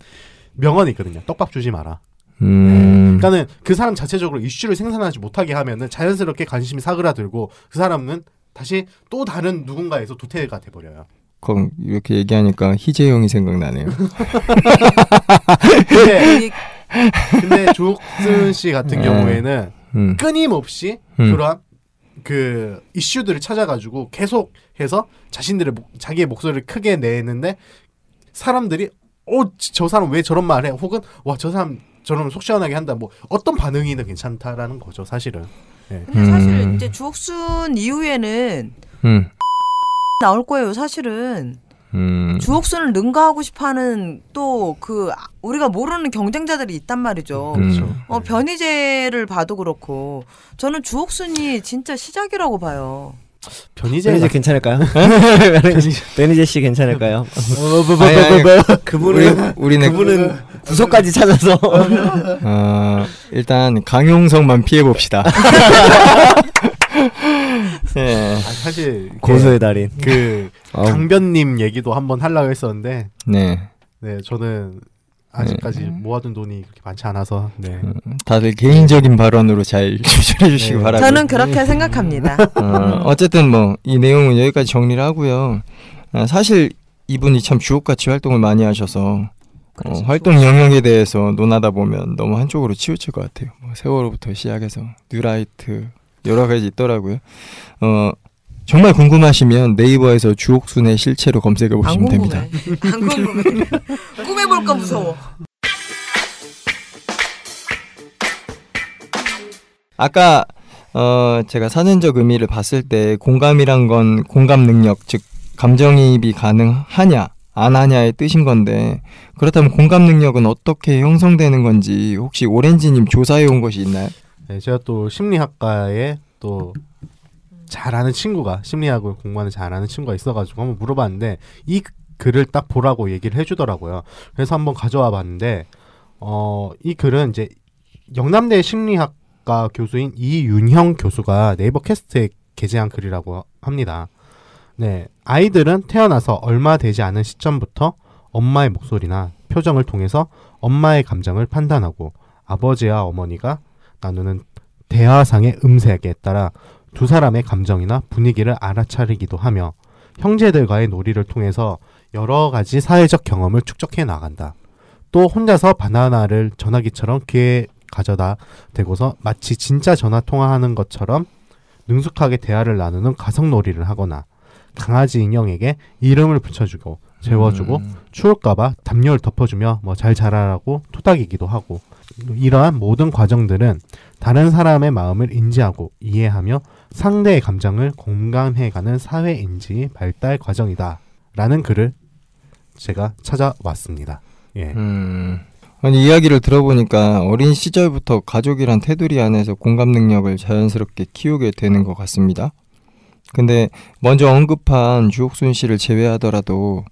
[SPEAKER 2] 명언이 있거든요. 떡밥 주지 마라.
[SPEAKER 3] 음.
[SPEAKER 2] 그러니까는 그 사람 자체적으로 이슈를 생산하지 못하게 하면은 자연스럽게 관심이 사그라들고 그 사람은 다시 또 다른 누군가에서 도태가 돼 버려요.
[SPEAKER 3] 그럼 이렇게 얘기하니까 희재 형이 생각나네요. *laughs*
[SPEAKER 2] 근데,
[SPEAKER 1] 이-
[SPEAKER 2] 근데 조옥순 씨 같은
[SPEAKER 3] 네.
[SPEAKER 2] 경우에는
[SPEAKER 3] 음.
[SPEAKER 2] 끊임없이
[SPEAKER 3] 음.
[SPEAKER 2] 그러한 그 이슈들을 찾아가지고 계속해서 자신들의 목- 자기의 목소리를 크게 내는데 사람들이 어저 사람 왜 저런 말해 혹은 와 저 사람 저런 속 시원하게 한다 뭐 어떤 반응이든 괜찮다라는 거죠 사실은
[SPEAKER 1] 근데 사실
[SPEAKER 3] 음.
[SPEAKER 1] 이제 주옥순 이후에는
[SPEAKER 3] 음.
[SPEAKER 1] 나올 거예요, 사실은.
[SPEAKER 3] 음.
[SPEAKER 1] 주옥순을 능가하고 싶어하는 또 그 우리가 모르는 경쟁자들이 있단 말이죠.
[SPEAKER 3] 음.
[SPEAKER 2] 그렇죠.
[SPEAKER 1] 어, 변희재를 봐도 그렇고 저는 주옥순이 진짜 시작이라고 봐요.
[SPEAKER 2] 변희재
[SPEAKER 4] 베니제 괜찮을까요? *laughs* 베니제 씨 괜찮을까요?
[SPEAKER 3] 아니, 아니,
[SPEAKER 4] 그분은
[SPEAKER 3] 우리, 는
[SPEAKER 4] 그분은 구석까지 찾아서 *laughs*
[SPEAKER 3] 어, 일단 강용석만 피해 봅시다. *laughs* 네,
[SPEAKER 2] 아, 사실
[SPEAKER 4] 고소의 달인.
[SPEAKER 2] 그
[SPEAKER 4] 어.
[SPEAKER 2] 강변님 얘기도 한번 하려고 했었는데
[SPEAKER 3] 네.
[SPEAKER 2] 네 저는 아직까지 모아둔 돈이 그렇게 많지 않아서 네.
[SPEAKER 3] 다들 개인적인 발언으로 잘 *laughs* 조절해 주시기
[SPEAKER 2] 네.
[SPEAKER 3] 바라고요.
[SPEAKER 1] 저는 그렇게 생각합니다. *laughs*
[SPEAKER 3] 어, 어쨌든 뭐 이 내용은 여기까지 정리를 하고요. 아, 사실 이분이 참 주옥같이 활동을 많이 하셔서 어, 활동 영역에 대해서 논하다 보면 너무 한쪽으로 치우칠 것 같아요. 뭐 세월호부터 시작해서 뉴라이트 여러 가지 있더라고요. 어, 정말 궁금하시면 네이버에서 주옥순의 실체로 검색해
[SPEAKER 1] 안
[SPEAKER 3] 보시면 됩니다.
[SPEAKER 1] 안 궁금해. *laughs* 꿈해볼까 무서워.
[SPEAKER 3] 아까 어 제가 사전적 의미를 봤을 때 공감이란 건 공감 능력 즉 감정이입이 가능하냐 안 하냐의 뜻인 건데 그렇다면 공감 능력은 어떻게 형성되는 건지 혹시 오렌지님 조사해 온 것이 있나요?
[SPEAKER 2] 네, 제가 또 심리학과에 또 잘하는 친구가 심리학을 공부하는 잘하는 친구가 있어가지고 한번 물어봤는데 이 글을 딱 보라고 얘기를 해주더라고요. 그래서 한번 가져와 봤는데 어, 이 글은 이제 영남대 심리학과 교수인 이윤형 교수가 네이버 캐스트에 게재한 글이라고 합니다. 네, 아이들은 태어나서 얼마 되지 않은 시점부터 엄마의 목소리나 표정을 통해서 엄마의 감정을 판단하고 아버지와 어머니가 나누는 대화상의 음색에 따라 두 사람의 감정이나 분위기를 알아차리기도 하며 형제들과의 놀이를 통해서 여러 가지 사회적 경험을 축적해 나간다. 또 혼자서 바나나를 전화기처럼 귀에 가져다 대고서 마치 진짜 전화 통화하는 것처럼 능숙하게 대화를 나누는 가성놀이를 하거나 강아지 인형에게 이름을 붙여주고 재워주고
[SPEAKER 3] 음.
[SPEAKER 2] 추울까봐 담요를 덮어주며 뭐 잘 자라라고 토닥이기도 하고 이러한 모든 과정들은 다른 사람의 마음을 인지하고 이해하며 상대의 감정을 공감해가는 사회인지 발달 과정이다 라는 글을 제가 찾아왔습니다. 예.
[SPEAKER 3] 음. 아니 이야기를 들어보니까 어린 시절부터 가족이란 테두리 안에서 공감 능력을 자연스럽게 키우게 되는 것 같습니다. 근데 먼저 언급한 주옥순 씨를 제외하더라도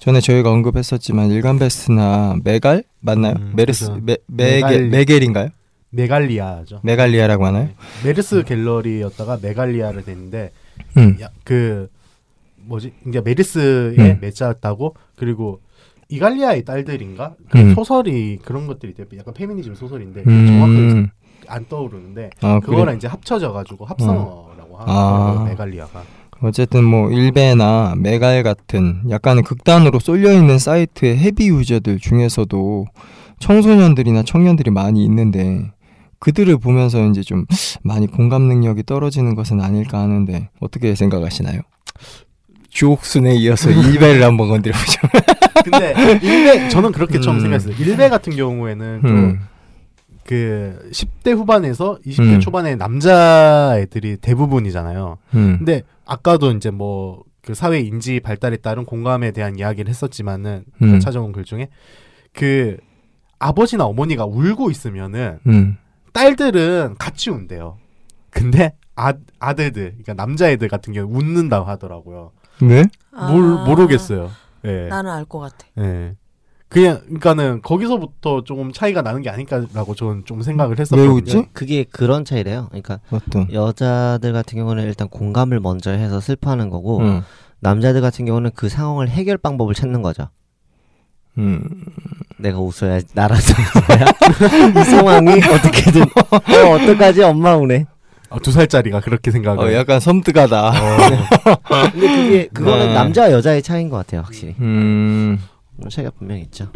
[SPEAKER 3] 전에 저희가 언급했었지만 일간 베스트나 메갈 맞나요?
[SPEAKER 2] 음,
[SPEAKER 3] 메르스
[SPEAKER 2] 그죠.
[SPEAKER 3] 메, 메게,
[SPEAKER 2] 메갈.
[SPEAKER 3] 메겔인가요?
[SPEAKER 2] 메갈리아죠.
[SPEAKER 3] 메갈리아라고 하나요?
[SPEAKER 2] 메르스 갤러리였다가 메갈리아를 됐는데
[SPEAKER 3] 음.
[SPEAKER 2] 야, 그 뭐지? 이제 메르스에
[SPEAKER 3] 음.
[SPEAKER 2] 맺혔다고 그리고 이갈리아의 딸들인가 그
[SPEAKER 3] 음.
[SPEAKER 2] 소설이 그런 것들이 있대요. 약간 페미니즘 소설인데 정확하게
[SPEAKER 3] 음.
[SPEAKER 2] 안 떠오르는데
[SPEAKER 3] 아,
[SPEAKER 2] 그거랑
[SPEAKER 3] 그래.
[SPEAKER 2] 이제 합쳐져 가지고 합성어라고 하는
[SPEAKER 3] 아.
[SPEAKER 2] 거예요. 메갈리아가.
[SPEAKER 3] 어쨌든 뭐 일베나 메갈 같은 약간 극단으로 쏠려 있는 사이트의 heavy user들 중에서도 청소년들이나 청년들이 많이 있는데 그들을 보면서 이제 좀 많이 공감 능력이 떨어지는 것은 아닐까 하는데 어떻게 생각하시나요? 주옥순에 이어서 *laughs* 일베를 한번 건드려보죠. *laughs*
[SPEAKER 2] 근데 일베 저는 그렇게 처음
[SPEAKER 3] 음.
[SPEAKER 2] 생각했어요. 일베 같은 경우에는 좀
[SPEAKER 3] 음.
[SPEAKER 2] 그 10대 후반에서 20대
[SPEAKER 3] 음.
[SPEAKER 2] 초반의 남자 애들이 대부분이잖아요.
[SPEAKER 3] 음.
[SPEAKER 2] 근데 아까도 이제 뭐 그 사회 인지 발달에 따른 공감에 대한 이야기를 했었지만은
[SPEAKER 3] 음.
[SPEAKER 2] 찾아온 글 중에 그 아버지나 어머니가 울고 있으면은
[SPEAKER 3] 음.
[SPEAKER 2] 딸들은 같이 운대요. 근데 아, 아들들, 그러니까 남자애들 같은 경우 는 웃는다고 하더라고요.
[SPEAKER 3] 왜?
[SPEAKER 2] 뭘
[SPEAKER 1] 아,
[SPEAKER 2] 모르겠어요. 예.
[SPEAKER 1] 나는 알 것 같아.
[SPEAKER 2] 예. 그냥 그러니까는 거기서부터 조금 차이가 나는 게 아닐까라고 저는 좀 생각을
[SPEAKER 3] 왜
[SPEAKER 2] 했었거든요.
[SPEAKER 3] 웃지?
[SPEAKER 4] 그게 그런 차이래요. 그러니까
[SPEAKER 3] 어떤?
[SPEAKER 4] 여자들 같은 경우는 일단 공감을 먼저 해서 슬퍼하는 거고
[SPEAKER 3] 음.
[SPEAKER 4] 남자들 같은 경우는 그 상황을 해결 방법을 찾는 거죠.
[SPEAKER 3] 음.
[SPEAKER 4] 내가 웃어야 나라서 웃어야 *laughs* 이 상황이 어떻게든 어 어떡하지 엄마 우네.
[SPEAKER 2] 아, 두 살짜리가 그렇게 생각을.
[SPEAKER 3] 어, 약간 섬뜩하다. *laughs*
[SPEAKER 4] 근데 그게 그거는
[SPEAKER 3] 네.
[SPEAKER 4] 남자와 여자의 차이인 것 같아요 확실히.
[SPEAKER 3] 음.
[SPEAKER 4] 그런 차이가 분명히 있죠.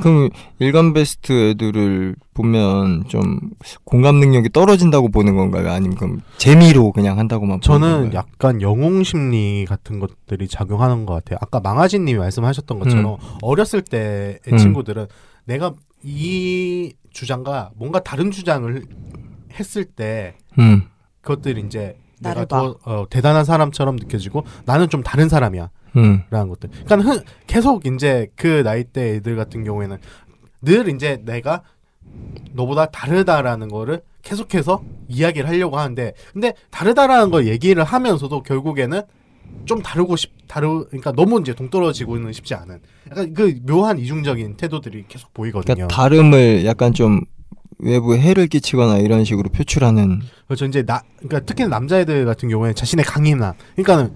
[SPEAKER 3] 그럼 일간 베스트 애들을 보면 좀 공감 능력이 떨어진다고 보는 건가요? 아니면 그럼 재미로 그냥 한다고만
[SPEAKER 2] 저는
[SPEAKER 3] 건가요?
[SPEAKER 2] 약간 영웅 심리 같은 것들이 작용하는 것 같아요. 아까 망아지님이 말씀하셨던 것처럼 어렸을 때의
[SPEAKER 3] 음.
[SPEAKER 2] 친구들은 내가 이 주장과 뭔가 다른 주장을 했을 때
[SPEAKER 3] 음.
[SPEAKER 2] 그것들이 이제 내가 더 어, 대단한 사람처럼 느껴지고 나는 좀 다른 사람이야.
[SPEAKER 3] 음.
[SPEAKER 2] 라는 것들. 그러니까 흔- 계속 이제 그 나이 대 애들 같은 경우에는 늘 이제 내가 너보다 다르다라는 거를 계속해서 이야기를 하려고 하는데 근데 다르다라는 걸 얘기를 하면서도 결국에는 좀 다르고 싶 다르 그러니까 너무 이제 동떨어지고는 싶지 않은 약간 그 묘한 이중적인 태도들이 계속 보이거든요.
[SPEAKER 3] 그러니까 다름을 약간 좀 외부에 해를 끼치거나 이런 식으로 표출하는
[SPEAKER 2] 그렇죠. 이제 나 그러니까 특히 남자애들 같은 경우에 자신의 강인함. 그러니까는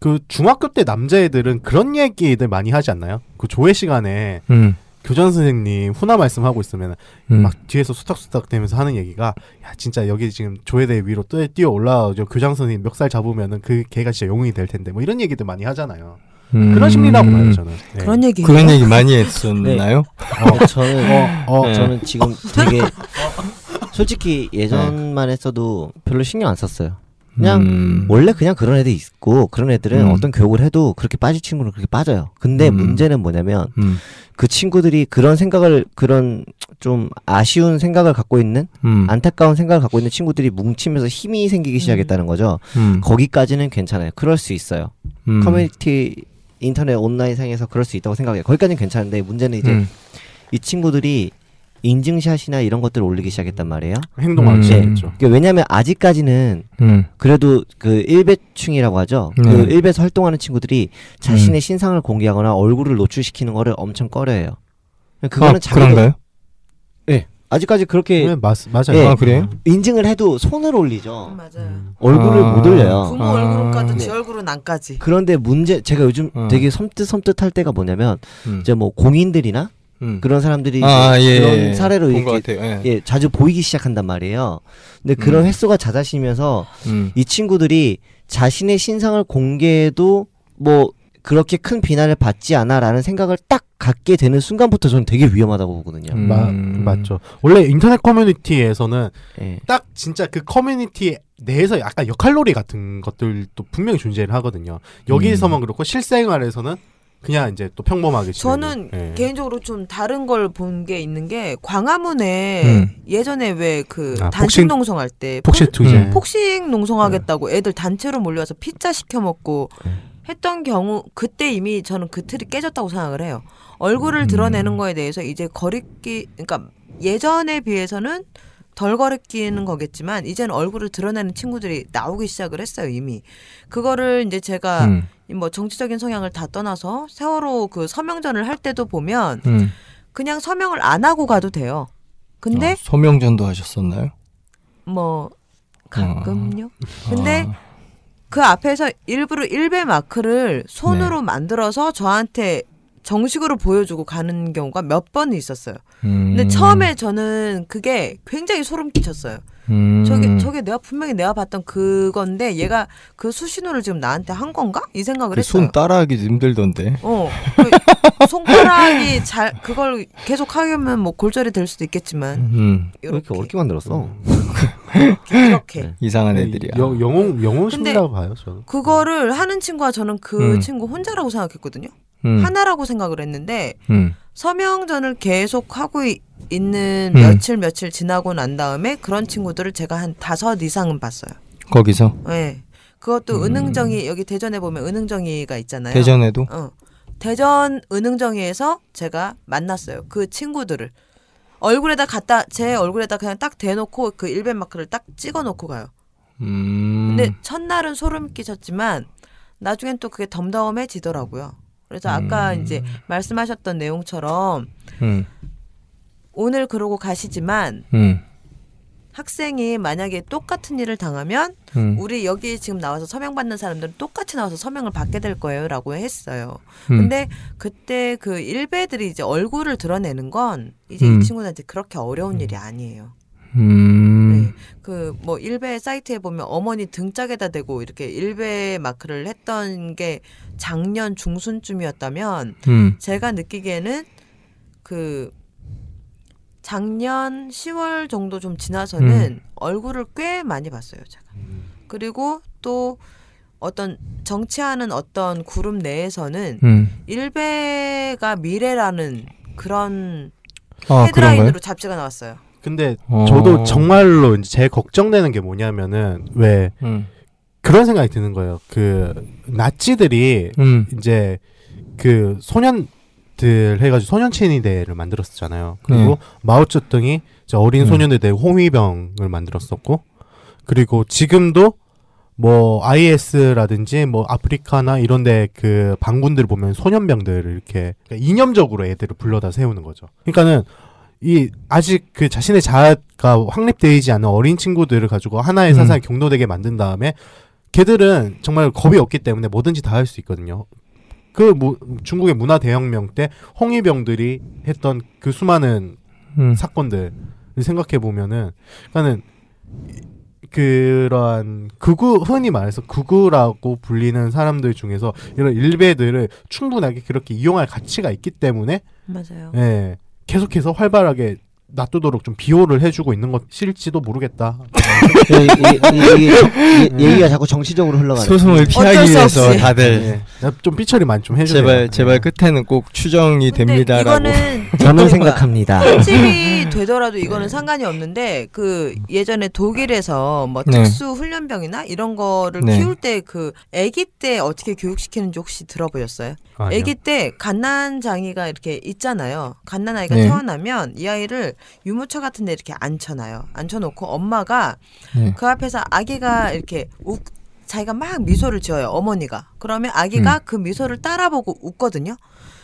[SPEAKER 2] 그 중학교 때 남자애들은 그런 얘기들 많이 하지 않나요? 그 조회 시간에
[SPEAKER 3] 음.
[SPEAKER 2] 교장 선생님 훈화 말씀하고 있으면
[SPEAKER 3] 음.
[SPEAKER 2] 막 뒤에서 수탁수탁 되면서 하는 얘기가 야 진짜 여기 지금 조회대 위로 뛰어, 뛰어 올라오죠 교장 선생님 멱살 잡으면은 그 걔가 진짜 영웅이 될 텐데 뭐 이런 얘기들 많이 하잖아요
[SPEAKER 3] 음.
[SPEAKER 2] 그런 심리라고 봐요 저는 네.
[SPEAKER 1] 그런 얘기.
[SPEAKER 3] 그런 얘기 많이 했었나요?
[SPEAKER 4] 어, 저는
[SPEAKER 2] 어,
[SPEAKER 3] 네.
[SPEAKER 4] 저는 지금 되게 *laughs* 솔직히 예전만 했어도 별로 신경 안 썼어요. 그냥
[SPEAKER 3] 음.
[SPEAKER 4] 원래 그냥 그런 애들 있고 그런 애들은
[SPEAKER 3] 음.
[SPEAKER 4] 어떤 교육을 해도 그렇게 빠질 친구는 그렇게 빠져요. 근데
[SPEAKER 3] 음.
[SPEAKER 4] 문제는 뭐냐면
[SPEAKER 3] 음.
[SPEAKER 4] 그 친구들이 그런 생각을 그런 좀 아쉬운 생각을 갖고 있는
[SPEAKER 3] 음.
[SPEAKER 4] 안타까운 생각을 갖고 있는 친구들이 뭉치면서 힘이 생기기 시작했다는 거죠.
[SPEAKER 3] 음.
[SPEAKER 4] 거기까지는 괜찮아요. 그럴 수 있어요.
[SPEAKER 3] 음.
[SPEAKER 4] 커뮤니티 인터넷 온라인 상에서 그럴 수 있다고 생각해요. 거기까지는 괜찮은데 문제는 이제
[SPEAKER 3] 음.
[SPEAKER 4] 이 친구들이 인증샷이나 이런 것들을 올리기 시작했단 말이에요.
[SPEAKER 2] 행동하기
[SPEAKER 3] 음.
[SPEAKER 2] 시작했죠
[SPEAKER 4] 그러니까 왜냐하면 아직까지는
[SPEAKER 3] 음.
[SPEAKER 4] 그래도 그 일배충이라고 하죠.
[SPEAKER 3] 네.
[SPEAKER 4] 그 일배에서 활동하는 친구들이 자신의 신상을 공개하거나 얼굴을 노출시키는 거를 엄청 꺼려해요. 그거는
[SPEAKER 3] 아,
[SPEAKER 4] 자기도
[SPEAKER 3] 그런가요?
[SPEAKER 4] 아직까지 그렇게
[SPEAKER 2] 네, 맞, 맞아요
[SPEAKER 4] 예.
[SPEAKER 3] 아, 그래요?
[SPEAKER 4] 인증을 해도 손을 올리죠.
[SPEAKER 1] 맞아요.
[SPEAKER 2] 음.
[SPEAKER 4] 얼굴을
[SPEAKER 3] 아.
[SPEAKER 4] 못 올려요.
[SPEAKER 1] 부모
[SPEAKER 3] 아.
[SPEAKER 1] 얼굴은 까도
[SPEAKER 4] 네.
[SPEAKER 1] 지 얼굴은 안까지.
[SPEAKER 4] 그런데 문제 제가 요즘
[SPEAKER 3] 어.
[SPEAKER 4] 되게 섬뜩섬뜩할 때가 뭐냐면
[SPEAKER 3] 음.
[SPEAKER 4] 이제 뭐 공인들이나
[SPEAKER 3] 음.
[SPEAKER 4] 그런 사람들이
[SPEAKER 3] 아, 예,
[SPEAKER 4] 그런
[SPEAKER 3] 예.
[SPEAKER 4] 사례로
[SPEAKER 3] 본것
[SPEAKER 4] 이렇게
[SPEAKER 3] 같아요. 예.
[SPEAKER 4] 예, 자주 보이기 시작한단 말이에요. 근데 그런
[SPEAKER 3] 음.
[SPEAKER 4] 횟수가 잦아지면서
[SPEAKER 3] 음.
[SPEAKER 4] 이 친구들이 자신의 신상을 공개해도 뭐 그렇게 큰 비난을 받지 않아라는 생각을 딱 갖게 되는 순간부터 저는 되게 위험하다고 보거든요.
[SPEAKER 3] 음.
[SPEAKER 2] 마, 맞죠 원래 인터넷 커뮤니티에서는
[SPEAKER 4] 예.
[SPEAKER 2] 딱 진짜 그 커뮤니티 내에서 약간 역할놀이 같은 것들도 분명히 존재를 하거든요 여기서만 그렇고 실생활에서는 그냥 이제 또 평범하게
[SPEAKER 1] 저는
[SPEAKER 2] 지내는, 예.
[SPEAKER 1] 개인적으로 좀 다른 걸 본 게 있는 게 광화문에
[SPEAKER 3] 음.
[SPEAKER 1] 예전에 왜 그
[SPEAKER 2] 아,
[SPEAKER 1] 단식
[SPEAKER 2] 폭식-
[SPEAKER 1] 농성할 때
[SPEAKER 2] 폭식 투쟁
[SPEAKER 3] 음.
[SPEAKER 1] 폭식 농성하겠다고 애들 단체로 몰려와서 피자 시켜 먹고
[SPEAKER 4] 네.
[SPEAKER 1] 했던 경우 그때 이미 저는 그 틀이 깨졌다고 생각을 해요. 얼굴을
[SPEAKER 3] 음.
[SPEAKER 1] 드러내는 거에 대해서 이제 거리끼 그러니까 예전에 비해서는 덜 거리끼는 거겠지만 이제는 얼굴을 드러내는 친구들이 나오기 시작을 했어요 이미 그거를 이제 제가
[SPEAKER 3] 음.
[SPEAKER 1] 이뭐 정치적인 성향을 다 떠나서 세월호 그 서명전을 할 때도 보면
[SPEAKER 3] 음.
[SPEAKER 1] 그냥 서명을 안 하고 가도 돼요. 근데
[SPEAKER 3] 어, 소명전도 하셨었나요?
[SPEAKER 1] 뭐 가끔요.
[SPEAKER 3] 아.
[SPEAKER 1] 근데 그 앞에서 일부러 일배 마크를 손으로 만들어서 저한테 정식으로 보여주고 가는 경우가 몇 번 있었어요.
[SPEAKER 3] 음.
[SPEAKER 1] 근데 처음에 저는 그게 굉장히 소름 끼쳤어요.
[SPEAKER 3] 음.
[SPEAKER 1] 저게 저게 내가 분명히 내가 봤던 그건데 얘가 그 수신호를 지금 나한테 한 건가? 이 생각을 했어요.
[SPEAKER 3] 그손 따라하기 힘들던데.
[SPEAKER 1] 어, 그 손가락이 잘 그걸 계속 하면 뭐 골절이 될 수도 있겠지만
[SPEAKER 3] 음.
[SPEAKER 4] 왜 이렇게 어렵게 만들었어?
[SPEAKER 1] 이렇게
[SPEAKER 4] 네.
[SPEAKER 3] 이상한 애들이야.
[SPEAKER 2] 영, 영웅 영웅 심리라고 봐요 저는
[SPEAKER 1] 그거를 하는 친구가 저는 그
[SPEAKER 3] 음.
[SPEAKER 1] 친구 혼자라고 생각했거든요.
[SPEAKER 3] 음.
[SPEAKER 1] 하나라고 생각을 했는데
[SPEAKER 3] 음.
[SPEAKER 1] 서명전을 계속 하고 이- 있는
[SPEAKER 3] 음.
[SPEAKER 1] 며칠 며칠 지나고 난 다음에 그런 친구들을 제가 한 다섯 이상은 봤어요.
[SPEAKER 3] 거기서
[SPEAKER 1] 네. 그것도
[SPEAKER 3] 음.
[SPEAKER 1] 은흥정이 여기 대전에 보면 은흥정이가 있잖아요.
[SPEAKER 3] 대전에도
[SPEAKER 1] 어. 대전 은흥정이에서 제가 만났어요. 그 친구들을 얼굴에다 갖다 제 얼굴에다 그냥 딱 대놓고 그 일벤 마크를 딱 찍어놓고 가요.
[SPEAKER 3] 음.
[SPEAKER 1] 근데 첫날은 소름 끼쳤지만 나중엔 또 그게 덤덤해지더라고요. 그래서 아까
[SPEAKER 3] 음.
[SPEAKER 1] 이제 말씀하셨던 내용처럼
[SPEAKER 3] 음.
[SPEAKER 1] 오늘 그러고 가시지만
[SPEAKER 3] 음.
[SPEAKER 1] 학생이 만약에 똑같은 일을 당하면
[SPEAKER 3] 음.
[SPEAKER 1] 우리 여기 지금 나와서 서명 받는 사람들은 똑같이 나와서 서명을 받게 될 거예요라고 했어요.
[SPEAKER 3] 음.
[SPEAKER 1] 근데 그때 그 일배들이 이제 얼굴을 드러내는 건 이제
[SPEAKER 3] 음.
[SPEAKER 1] 이 친구들한테 그렇게 어려운 일이 아니에요.
[SPEAKER 3] 음.
[SPEAKER 1] 네. 그뭐 일배 사이트에 보면 어머니 등짝에다 대고 이렇게 일배 마크를 했던 게 작년 중순쯤이었다면
[SPEAKER 3] 음.
[SPEAKER 1] 제가 느끼기에는 그 작년 10월 정도 좀 지나서는 얼굴을 꽤 많이 봤어요, 제가. 그리고 또 어떤 정치하는 어떤 그룹 내에서는
[SPEAKER 3] 음.
[SPEAKER 1] 일배가 미래라는 그런
[SPEAKER 3] 아?
[SPEAKER 1] 헤드라인으로 잡지가 나왔어요.
[SPEAKER 2] 근데
[SPEAKER 3] 어.
[SPEAKER 2] 저도 정말로 이제 제 걱정되는 게 뭐냐면은 왜
[SPEAKER 3] 음.
[SPEAKER 2] 그런 생각이 드는 거예요. 그 나치들이
[SPEAKER 3] 음.
[SPEAKER 2] 이제 그 소년들 해가지고 소년체니대를 만들었잖아요. 그리고
[SPEAKER 3] 네.
[SPEAKER 2] 마오쩌둥이 이제 어린
[SPEAKER 3] 음.
[SPEAKER 2] 소년들 대 홍위병을 만들었었고, 그리고 지금도 뭐 IS라든지 뭐 아프리카나 이런데 그 반군들 보면 소년병들을 이렇게 그러니까 이념적으로 애들을 불러다 세우는 거죠. 그러니까는 이 아직 그 자신의 자아가 확립되지 않은 어린 친구들을 가지고 하나의
[SPEAKER 3] 음.
[SPEAKER 2] 사상에 경도되게 만든 다음에 걔들은 정말 겁이 없기 때문에 뭐든지 다 할 수 있거든요. 그 무, 중국의 문화 대혁명 때 홍위병들이 했던 그 수많은
[SPEAKER 3] 음.
[SPEAKER 2] 사건들을 생각해 보면은 그러니까는 그러한 극우 흔히 말해서 극우라고 불리는 사람들 중에서 이런 일베들을 충분하게 그렇게 이용할 가치가 있기 때문에
[SPEAKER 1] 맞아요.
[SPEAKER 2] 예, 계속해서 활발하게 놔두도록 좀 비호를 해주고 있는 것일지도 모르겠다. *laughs*
[SPEAKER 4] 이- 이- 이- 이- 이- 얘기가 자꾸 정치적으로 흘러가네.
[SPEAKER 3] 소송을 피하기 위해서. 다들
[SPEAKER 2] 예, 나좀 삐처리 많이 좀 해주세요.
[SPEAKER 3] 제발 제발 끝에는 꼭 추정이 됩니다라고.
[SPEAKER 1] 이거는 *laughs*
[SPEAKER 4] 저는 생각합니다.
[SPEAKER 1] 편집이 *laughs* 되더라도 이거는 상관이 없는데 그 예전에 독일에서 뭐
[SPEAKER 3] 네.
[SPEAKER 1] 특수 훈련병이나 이런 거를
[SPEAKER 3] 네.
[SPEAKER 1] 키울 때 그 아기 때 어떻게 교육시키는지 혹시 들어보셨어요?
[SPEAKER 2] 아니요.
[SPEAKER 1] 아기 때 갓난 장이가 이렇게 있잖아요. 갓난 아이가
[SPEAKER 3] 네.
[SPEAKER 1] 태어나면 이 아이를 유모차 같은 데 이렇게 앉혀놔요. 앉혀놓고 엄마가
[SPEAKER 3] 네.
[SPEAKER 1] 그 앞에서 아기가 이렇게 웃 자기가 막 미소를 지어요. 어머니가. 그러면 아기가 그 미소를 따라보고 웃거든요.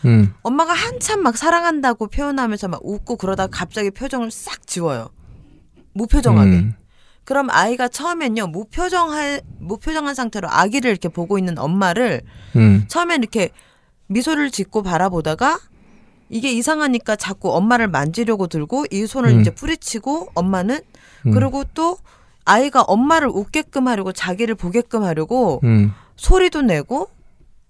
[SPEAKER 3] 음.
[SPEAKER 1] 엄마가 한참 막 사랑한다고 표현하면서 막 웃고 그러다가 갑자기 표정을 싹 지워요. 무표정하게.
[SPEAKER 3] 음.
[SPEAKER 1] 그럼 아이가 처음엔요 무표정할 무표정한 상태로 아기를 이렇게 보고 있는 엄마를
[SPEAKER 3] 음.
[SPEAKER 1] 처음엔 이렇게 미소를 짓고 바라보다가 이게 이상하니까 자꾸 엄마를 만지려고 들고 이 손을
[SPEAKER 3] 음.
[SPEAKER 1] 이제 뿌리치고 엄마는
[SPEAKER 3] 음.
[SPEAKER 1] 그리고 또 아이가 엄마를 웃게끔 하려고 자기를 보게끔 하려고
[SPEAKER 3] 음.
[SPEAKER 1] 소리도 내고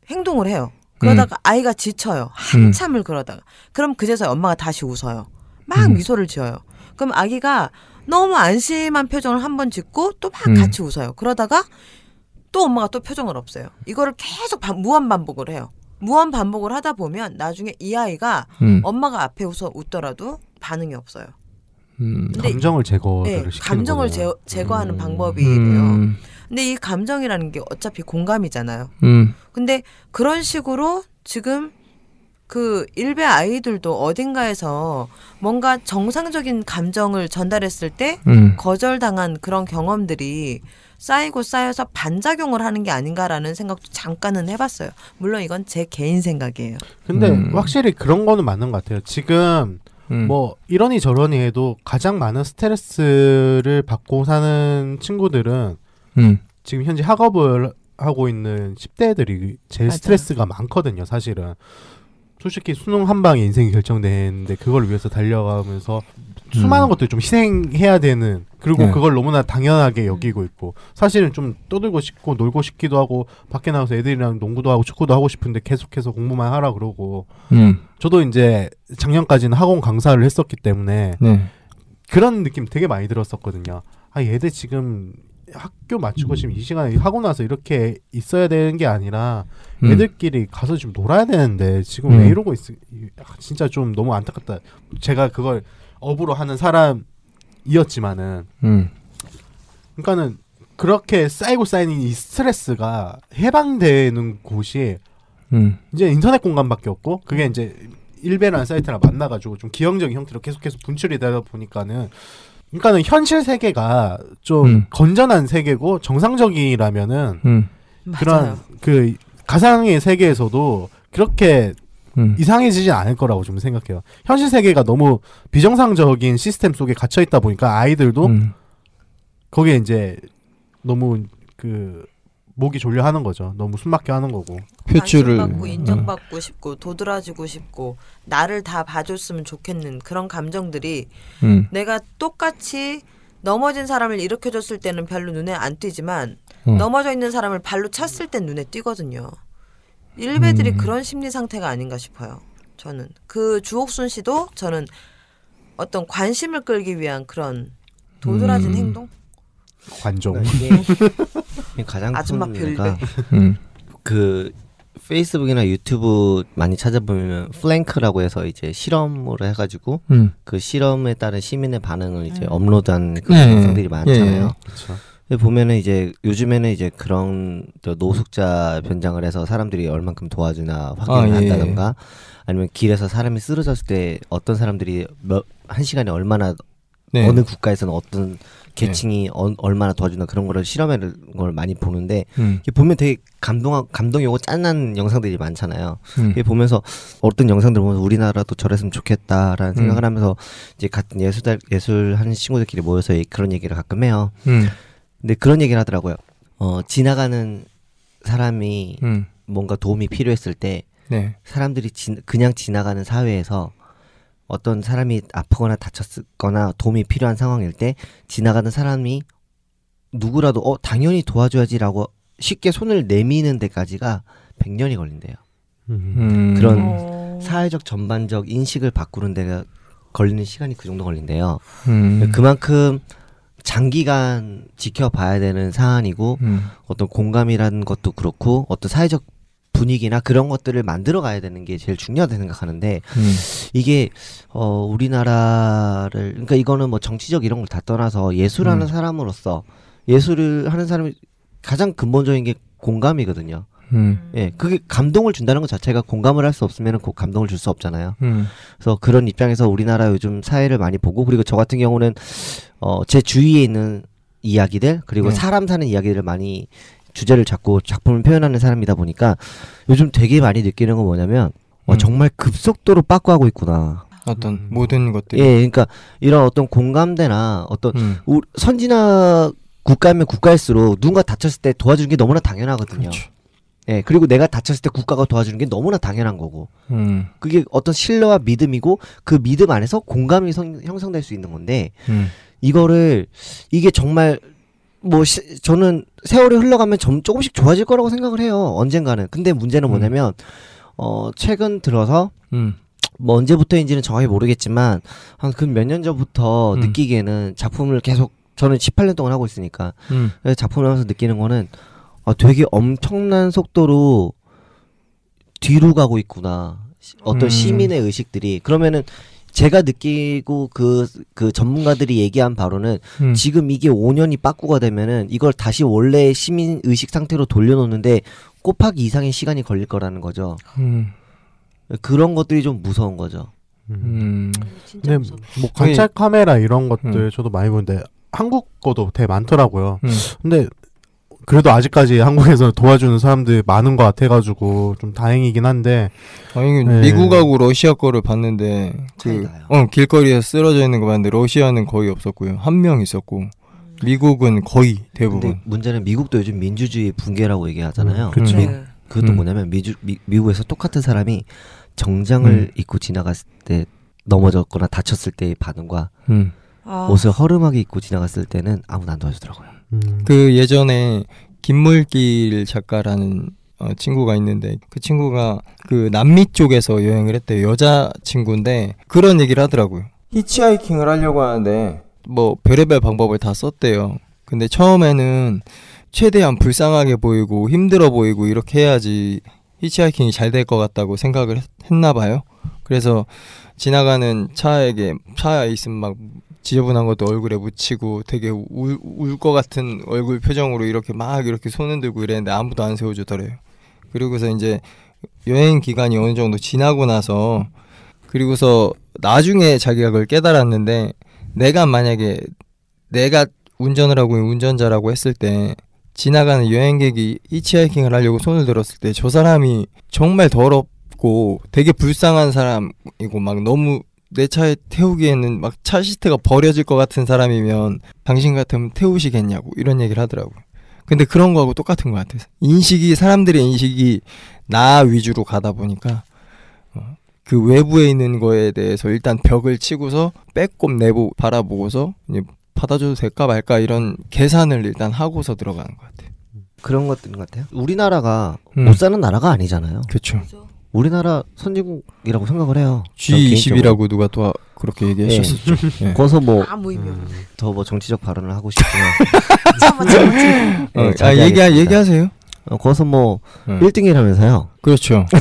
[SPEAKER 1] 행동을 해요. 그러다가 아이가 지쳐요. 한참을 그러다가. 그럼 그제서야 엄마가 다시 웃어요. 막
[SPEAKER 3] 음.
[SPEAKER 1] 미소를 지어요. 그럼 아기가 너무 안심한 표정을 한 번 짓고 또막
[SPEAKER 3] 음.
[SPEAKER 1] 같이 웃어요. 그러다가 또 엄마가 또 표정을 없애요. 이거를 계속 반- 무한 반복을 해요. 무한 반복을 하다 보면 나중에 이 아이가
[SPEAKER 3] 음.
[SPEAKER 1] 엄마가 앞에 웃어 웃더라도 반응이 없어요.
[SPEAKER 3] 음.
[SPEAKER 1] 근데
[SPEAKER 2] 감정을 제거를
[SPEAKER 1] 네,
[SPEAKER 2] 시키는
[SPEAKER 1] 감정을
[SPEAKER 2] 거네요.
[SPEAKER 1] 제, 제거하는
[SPEAKER 2] 음.
[SPEAKER 1] 방법이래요.
[SPEAKER 3] 음.
[SPEAKER 1] 근데 이 감정이라는 게 어차피 공감이잖아요.
[SPEAKER 3] 음.
[SPEAKER 1] 근데 그런 식으로 지금 그 일베 아이들도 어딘가에서 뭔가 정상적인 감정을 전달했을 때
[SPEAKER 3] 음.
[SPEAKER 1] 거절당한 그런 경험들이 쌓이고 쌓여서 반작용을 하는 게 아닌가라는 생각도 잠깐은 해봤어요. 물론 이건 제 개인 생각이에요.
[SPEAKER 2] 근데
[SPEAKER 3] 음.
[SPEAKER 2] 확실히 그런 거는 맞는 것 같아요. 지금
[SPEAKER 3] 음.
[SPEAKER 2] 뭐 이러니 저러니 해도 가장 많은 스트레스를 받고 사는 친구들은
[SPEAKER 3] 음.
[SPEAKER 2] 지금 현재 학업을 하고 있는 10대들이 제일
[SPEAKER 1] 맞아.
[SPEAKER 2] 스트레스가 많거든요, 사실은. 솔직히 수능 한 방에 인생이 결정되는데 그걸 위해서 달려가면서 수많은
[SPEAKER 3] 음.
[SPEAKER 2] 것들 좀 희생해야 되는 그리고
[SPEAKER 3] 네.
[SPEAKER 2] 그걸 너무나 당연하게 여기고 있고 사실은 좀 떠들고 싶고 놀고 싶기도 하고 밖에 나가서 애들이랑 농구도 하고 축구도 하고 싶은데 계속해서 공부만 하라 그러고
[SPEAKER 3] 음.
[SPEAKER 2] 저도 이제 작년까지는 학원 강사를 했었기 때문에
[SPEAKER 3] 네.
[SPEAKER 2] 그런 느낌 되게 많이 들었었거든요. 아 얘들 지금 학교 마치고 지금 이 시간에 하고 나서 이렇게 있어야 되는 게 아니라
[SPEAKER 3] 음.
[SPEAKER 2] 애들끼리 가서 좀 놀아야 되는데 지금
[SPEAKER 3] 음.
[SPEAKER 2] 왜 이러고 있어? 이- 아, 진짜 좀 너무 안타깝다. 제가 그걸 업으로 하는 사람이었지만은
[SPEAKER 3] 음.
[SPEAKER 2] 그러니까는 그렇게 쌓이고 쌓이는 이 스트레스가 해방되는 곳이
[SPEAKER 3] 음.
[SPEAKER 2] 이제 인터넷 공간밖에 없고 그게 이제 일베라는 사이트랑 만나가지고 좀 기형적인 형태로 계속해서 분출이 되다 보니까는 그러니까는 현실 세계가 좀
[SPEAKER 3] 음.
[SPEAKER 2] 건전한 세계고 정상적이라면은
[SPEAKER 3] 음.
[SPEAKER 2] 그런
[SPEAKER 1] 맞아요.
[SPEAKER 2] 그 가상의 세계에서도 그렇게
[SPEAKER 3] 음.
[SPEAKER 2] 이상해지진 않을 거라고 좀 생각해요. 현실 세계가 너무 비정상적인 시스템 속에 갇혀 있다 보니까 아이들도
[SPEAKER 3] 음.
[SPEAKER 2] 거기에 이제 너무 그 목이 졸려 하는 거죠. 너무 숨막혀 하는 거고.
[SPEAKER 3] 표출을
[SPEAKER 1] 관심받고
[SPEAKER 3] 음.
[SPEAKER 1] 인정받고 싶고 도드라지고 싶고 나를 다 봐줬으면 좋겠는 그런 감정들이
[SPEAKER 3] 음.
[SPEAKER 1] 내가 똑같이 넘어진 사람을 일으켜줬을 때는 별로 눈에 안 띄지만
[SPEAKER 3] 음.
[SPEAKER 1] 넘어져 있는 사람을 발로 찼을 땐 눈에 띄거든요. 일베들이
[SPEAKER 3] 음.
[SPEAKER 1] 그런 심리 상태가 아닌가 싶어요. 저는 그 주옥순 씨도 저는 어떤 관심을 끌기 위한 그런 도드라진
[SPEAKER 3] 음.
[SPEAKER 1] 행동
[SPEAKER 2] 관종.
[SPEAKER 4] 그러니까 이게 가장
[SPEAKER 1] 아줌마
[SPEAKER 4] 큰
[SPEAKER 1] 별배.
[SPEAKER 3] 음.
[SPEAKER 4] 그 페이스북이나 유튜브 많이 찾아보면 prank라고 해서 이제 실험을 해가지고
[SPEAKER 3] 음.
[SPEAKER 4] 그 실험에 따른 시민의 반응을 이제
[SPEAKER 1] 음.
[SPEAKER 4] 업로드한 그
[SPEAKER 3] 네.
[SPEAKER 4] 영상들이 많잖아요.
[SPEAKER 3] 예.
[SPEAKER 2] 그렇죠.
[SPEAKER 4] 보면은 이제 요즘에는 이제 그런 또 노숙자 변장을 해서 사람들이 얼만큼 도와주나 확인을
[SPEAKER 3] 아, 예.
[SPEAKER 4] 한다던가 아니면 길에서 사람이 쓰러졌을 때 어떤 사람들이 몇, 한 시간에 얼마나
[SPEAKER 3] 네.
[SPEAKER 4] 어느 국가에서는 어떤 계층이 어- 얼마나 도와주나 그런 거를 실험하는 걸 많이 보는데
[SPEAKER 3] 음,
[SPEAKER 4] 보면 되게 감동 감동이 오고 짠한 영상들이 많잖아요.
[SPEAKER 3] 음.
[SPEAKER 4] 이게 보면서 어떤 영상들 보면서 우리나라도 저랬으면 좋겠다라는
[SPEAKER 3] 음.
[SPEAKER 4] 생각을 하면서 이제 같은 예술 예술 하는 친구들끼리 모여서 이- 그런 얘기를 가끔 해요.
[SPEAKER 3] 음,
[SPEAKER 4] 근데 그런 얘기를 하더라고요. 어 지나가는 사람이
[SPEAKER 3] 음.
[SPEAKER 4] 뭔가 도움이 필요했을 때
[SPEAKER 3] 네.
[SPEAKER 4] 사람들이 지, 그냥 지나가는 사회에서 어떤 사람이 아프거나 다쳤거나 도움이 필요한 상황일 때 지나가는 사람이 누구라도 어 당연히 도와줘야지라고 쉽게 손을 내미는 데까지가 100년이 걸린대요.
[SPEAKER 2] 음.
[SPEAKER 3] 음.
[SPEAKER 4] 그런
[SPEAKER 1] 어.
[SPEAKER 4] 사회적 전반적 인식을 바꾸는 데가 걸리는 시간이 그 정도 걸린대요.
[SPEAKER 3] 음.
[SPEAKER 4] 그만큼 장기간 지켜봐야 되는 사안이고
[SPEAKER 3] 음.
[SPEAKER 4] 어떤 공감이라는 것도 그렇고 어떤 사회적 분위기나 그런 것들을 만들어 가야 되는 게 제일 중요하다 생각하는데
[SPEAKER 3] 음.
[SPEAKER 4] 이게 어 우리나라를 그러니까 이거는 뭐 정치적 이런 걸 다 떠나서 예술하는
[SPEAKER 3] 음.
[SPEAKER 4] 사람으로서 예술을 하는 사람이 가장 근본적인 게 공감이거든요.
[SPEAKER 3] 음.
[SPEAKER 4] 예, 그게 감동을 준다는 것 자체가 공감을 할 수 없으면 그 감동을 줄 수 없잖아요.
[SPEAKER 3] 음.
[SPEAKER 4] 그래서 그런 입장에서 우리나라 요즘 사회를 많이 보고 그리고 저 같은 경우는 어 제 주위에 있는 이야기들 그리고
[SPEAKER 3] 네.
[SPEAKER 4] 사람 사는 이야기들을 많이 주제를 잡고 작품을 표현하는 사람이다 보니까 요즘 되게 많이 느끼는 건 뭐냐면 와
[SPEAKER 3] 음.
[SPEAKER 4] 정말 급속도로 빠꾸하고 있구나.
[SPEAKER 3] 어떤
[SPEAKER 2] 음.
[SPEAKER 3] 모든 것들이.
[SPEAKER 4] 예, 그러니까 이런 어떤 공감대나 어떤
[SPEAKER 3] 음.
[SPEAKER 4] 우- 선진화 국가면 국가일수록 누군가 다쳤을 때 도와주는 게 너무나 당연하거든요.
[SPEAKER 3] 그렇죠.
[SPEAKER 4] 예, 그리고 내가 다쳤을 때 국가가 도와주는 게 너무나 당연한 거고.
[SPEAKER 3] 음.
[SPEAKER 4] 그게 어떤 신뢰와 믿음이고 그 믿음 안에서 공감이 성- 형성될 수 있는 건데
[SPEAKER 3] 음.
[SPEAKER 4] 이거를 이게 정말 뭐 시- 저는 세월이 흘러가면 점 조금씩 좋아질 거라고 생각을 해요 언젠가는 근데 문제는
[SPEAKER 3] 음.
[SPEAKER 4] 뭐냐면 어 최근 들어서
[SPEAKER 3] 음.
[SPEAKER 4] 뭐 언제부터인지는 정확히 모르겠지만 한 그 몇 년 전부터
[SPEAKER 3] 음.
[SPEAKER 4] 느끼기에는 작품을 계속 저는 18년 동안 하고 있으니까 작품을 하면서 느끼는 거는 아, 되게 엄청난 속도로 뒤로 가고 있구나. 시- 어떤
[SPEAKER 3] 음.
[SPEAKER 4] 시민의 의식들이 그러면은 제가 느끼고 그, 그 전문가들이 얘기한 바로는
[SPEAKER 3] 음.
[SPEAKER 4] 지금 이게 5년이 빠꾸가 되면은 이걸 다시 원래 시민 의식 상태로 돌려놓는데 곱하기 이상의 시간이 걸릴 거라는 거죠.
[SPEAKER 3] 음.
[SPEAKER 4] 그런 것들이 좀 무서운 거죠.
[SPEAKER 3] 음.
[SPEAKER 1] 진짜
[SPEAKER 2] 근데
[SPEAKER 1] 무섭다.
[SPEAKER 2] 뭐 관찰 카메라 이런 것들
[SPEAKER 3] 음.
[SPEAKER 2] 저도 많이 보는데 한국 거도 되게 많더라고요.
[SPEAKER 3] 음.
[SPEAKER 2] 근데 그래도 아직까지 한국에서 도와주는 사람들이 많은 것 같아가지고 좀 다행이긴 한데
[SPEAKER 3] 아니
[SPEAKER 2] 네.
[SPEAKER 3] 미국하고 러시아 거를 봤는데
[SPEAKER 4] 차이
[SPEAKER 3] 그. 어, 길거리에 쓰러져 있는 거 봤는데 러시아는 거의 없었고요. 한 명 있었고 미국은 거의 대부분.
[SPEAKER 4] 근데 문제는 미국도 요즘 민주주의 붕괴라고 얘기하잖아요.
[SPEAKER 2] 음, 그쵸.
[SPEAKER 4] 미-
[SPEAKER 1] 네.
[SPEAKER 4] 그것도
[SPEAKER 3] 음.
[SPEAKER 4] 뭐냐면 미주, 미, 미국에서 똑같은 사람이 정장을
[SPEAKER 3] 음.
[SPEAKER 4] 입고 지나갔을 때 넘어졌거나 다쳤을 때의 반응과
[SPEAKER 3] 음.
[SPEAKER 1] 아,
[SPEAKER 4] 옷을 허름하게 입고 지나갔을 때는 아무도 안 도와주더라고요.
[SPEAKER 2] 음,
[SPEAKER 3] 그 예전에 김물길 작가라는 어, 친구가 있는데 그 친구가 그 남미 쪽에서 여행을 했대요. 여자 친구인데 그런 얘기를 하더라고요. 히치하이킹을 하려고 하는데 뭐 별의별 방법을 다 썼대요. 근데 처음에는 최대한 불쌍하게 보이고 힘들어 보이고 이렇게 해야지 히치하이킹이 잘 될 것 같다고 생각을 했, 했나 봐요. 그래서 지나가는 차에게 차에 있으면 막 지저분한 것도 얼굴에 묻히고 되게 울것 같은 얼굴 표정으로 이렇게 막 이렇게 손을 들고 이랬는데 아무도 안 세워주더래요. 그리고서 이제 여행 기간이 어느 정도 지나고 나서 그리고서 나중에 자기가 그걸 깨달았는데 내가 만약에 내가 운전을 하고 운전자라고 했을 때 지나가는 여행객이 히치하이킹을 하려고 손을 들었을 때 저 사람이 정말 더럽고 되게 불쌍한 사람이고 막 너무 내 차에 태우기에는 막 차 시트가 버려질 것 같은 사람이면 당신 같으면 태우시겠냐고 이런 얘기를 하더라고요. 근데 그런 거하고 똑같은 것 같아요. 인식이 사람들의 인식이 나 위주로 가다 보니까 어, 그 외부에 있는 거에 대해서 일단 벽을 치고서 빼꼼 내부 바라보고서 받아줘도 될까 말까 이런 계산을 일단 하고서 들어가는 것 같아요.
[SPEAKER 4] 그런 것들인 것 같아요. 우리나라가
[SPEAKER 3] 음.
[SPEAKER 4] 못 사는 나라가 아니잖아요.
[SPEAKER 3] 그렇죠.
[SPEAKER 4] 우리나라 선진국이라고 생각을 해요. 전 개인적으로.
[SPEAKER 3] G20이라고 누가 또 그렇게 얘기하셨었죠. 예. *laughs*
[SPEAKER 4] 거기서 뭐
[SPEAKER 1] 아무 의미 없네.
[SPEAKER 4] 더뭐 정치적 발언을 하고
[SPEAKER 1] 참아 참아 참아.
[SPEAKER 3] 어,
[SPEAKER 4] 네,
[SPEAKER 3] 아. 얘기 얘기하세요.
[SPEAKER 4] 어, 거기서 뭐
[SPEAKER 3] 어.
[SPEAKER 4] 1등이라면서요.
[SPEAKER 3] 그렇죠. *laughs*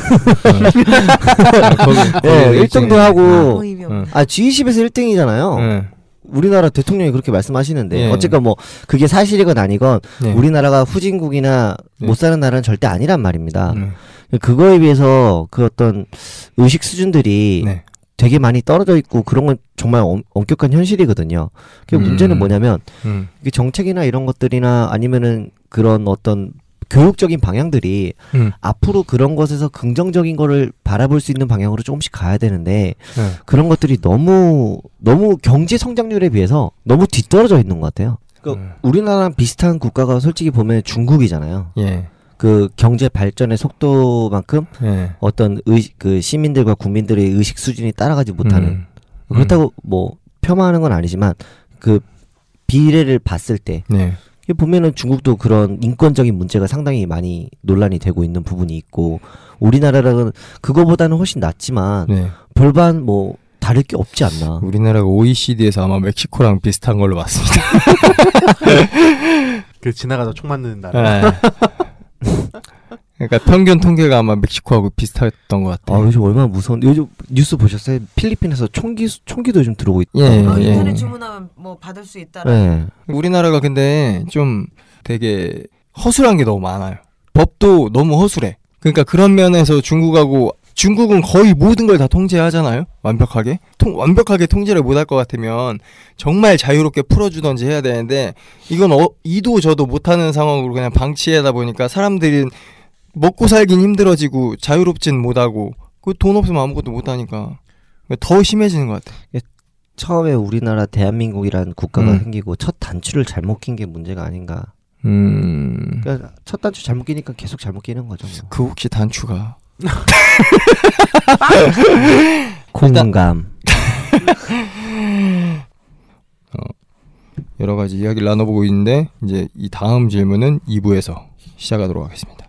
[SPEAKER 4] 예,
[SPEAKER 3] 일등이네.
[SPEAKER 4] 1등도 하고
[SPEAKER 1] 아무 의미 없네.
[SPEAKER 3] 어.
[SPEAKER 4] 아 G20에서 1등이잖아요.
[SPEAKER 3] 예.
[SPEAKER 4] 우리나라 대통령이 그렇게 말씀하시는데
[SPEAKER 3] 예.
[SPEAKER 4] 어쨌건 뭐 그게 사실이건 아니건
[SPEAKER 3] 네.
[SPEAKER 4] 우리나라가 후진국이나
[SPEAKER 3] 네.
[SPEAKER 4] 못 사는 나라는 절대 아니란 말입니다.
[SPEAKER 3] 음.
[SPEAKER 4] 그거에 비해서 그 어떤 의식 수준들이
[SPEAKER 3] 네.
[SPEAKER 4] 되게 많이 떨어져 있고 그런 건 정말 엄, 엄격한 현실이거든요. 그
[SPEAKER 3] 음.
[SPEAKER 4] 문제는 뭐냐면
[SPEAKER 3] 음.
[SPEAKER 4] 이게 정책이나 이런 것들이나 아니면은 그런 어떤 교육적인 방향들이
[SPEAKER 3] 음.
[SPEAKER 4] 앞으로 그런 것에서 긍정적인 거를 바라볼 수 있는 방향으로 조금씩 가야 되는데
[SPEAKER 3] 네.
[SPEAKER 4] 그런 것들이 너무 너무 경제 성장률에 비해서 너무 뒤떨어져 있는 것 같아요. 그
[SPEAKER 3] 음.
[SPEAKER 4] 우리나라랑 비슷한 국가가 솔직히 보면 중국이잖아요.
[SPEAKER 3] 예.
[SPEAKER 4] 그 경제 발전의 속도만큼
[SPEAKER 3] 예.
[SPEAKER 4] 어떤 의, 그 시민들과 국민들의 의식 수준이 따라가지 못하는
[SPEAKER 3] 음.
[SPEAKER 4] 그렇다고 뭐 폄하하는 건 아니지만 그 비례를 봤을 때
[SPEAKER 3] 네.
[SPEAKER 4] 이게 보면은 중국도 그런 인권적인 문제가 상당히 많이 논란이 되고 있는 부분이 있고 우리나라랑은 그거보다는 훨씬 낫지만
[SPEAKER 3] 네.
[SPEAKER 4] 별반 뭐 다를 게 없지 않나.
[SPEAKER 3] 우리나라가 OECD에서 아마 멕시코랑 비슷한 걸로 봤습니다. *laughs*
[SPEAKER 2] 그 지나가다 총 맞는 나라.
[SPEAKER 3] 네. *laughs* 그러니까 평균 통계가 아마 멕시코하고 비슷했던
[SPEAKER 4] 것아
[SPEAKER 3] 같아요.
[SPEAKER 4] 요즘 얼마나 무서운 요즘 뉴스 보셨어요? 필리핀에서 총기 수- 총기도 좀 들어오고 있다.
[SPEAKER 3] 예,
[SPEAKER 1] 어,
[SPEAKER 3] 예.
[SPEAKER 1] 인터넷 주문하면 뭐 받을 수 있다라.
[SPEAKER 4] 네.
[SPEAKER 3] 우리나라가 근데 좀 되게 허술한 게 너무 많아요. 법도 너무 허술해. 그러니까 그런 면에서 중국하고 중국은 거의 모든 걸 다 통제하잖아요. 완벽하게. 통, 완벽하게 통제를 못할 것 같으면 정말 자유롭게 풀어주던지 해야 되는데 이건 어, 이도 저도 못하는 상황으로 그냥 방치하다 보니까 사람들이 먹고 살긴 힘들어지고 자유롭진 못하고 그 돈 없으면 아무것도 못하니까 더 심해지는 것 같아.
[SPEAKER 4] 처음에 우리나라 대한민국이라는 국가가
[SPEAKER 3] 음.
[SPEAKER 4] 생기고 첫 단추를 잘못 낀 게 문제가 아닌가.
[SPEAKER 3] 음.
[SPEAKER 4] 그러니까 첫 단추 잘못 끼니까 계속 잘못 끼는 거죠. 뭐.
[SPEAKER 3] 그 혹시 단추가 *laughs*
[SPEAKER 4] 공감. *laughs*
[SPEAKER 3] 여러 가지 이야기를 나눠보고 있는데 이제 이 다음 질문은 2부에서 시작하도록 하겠습니다.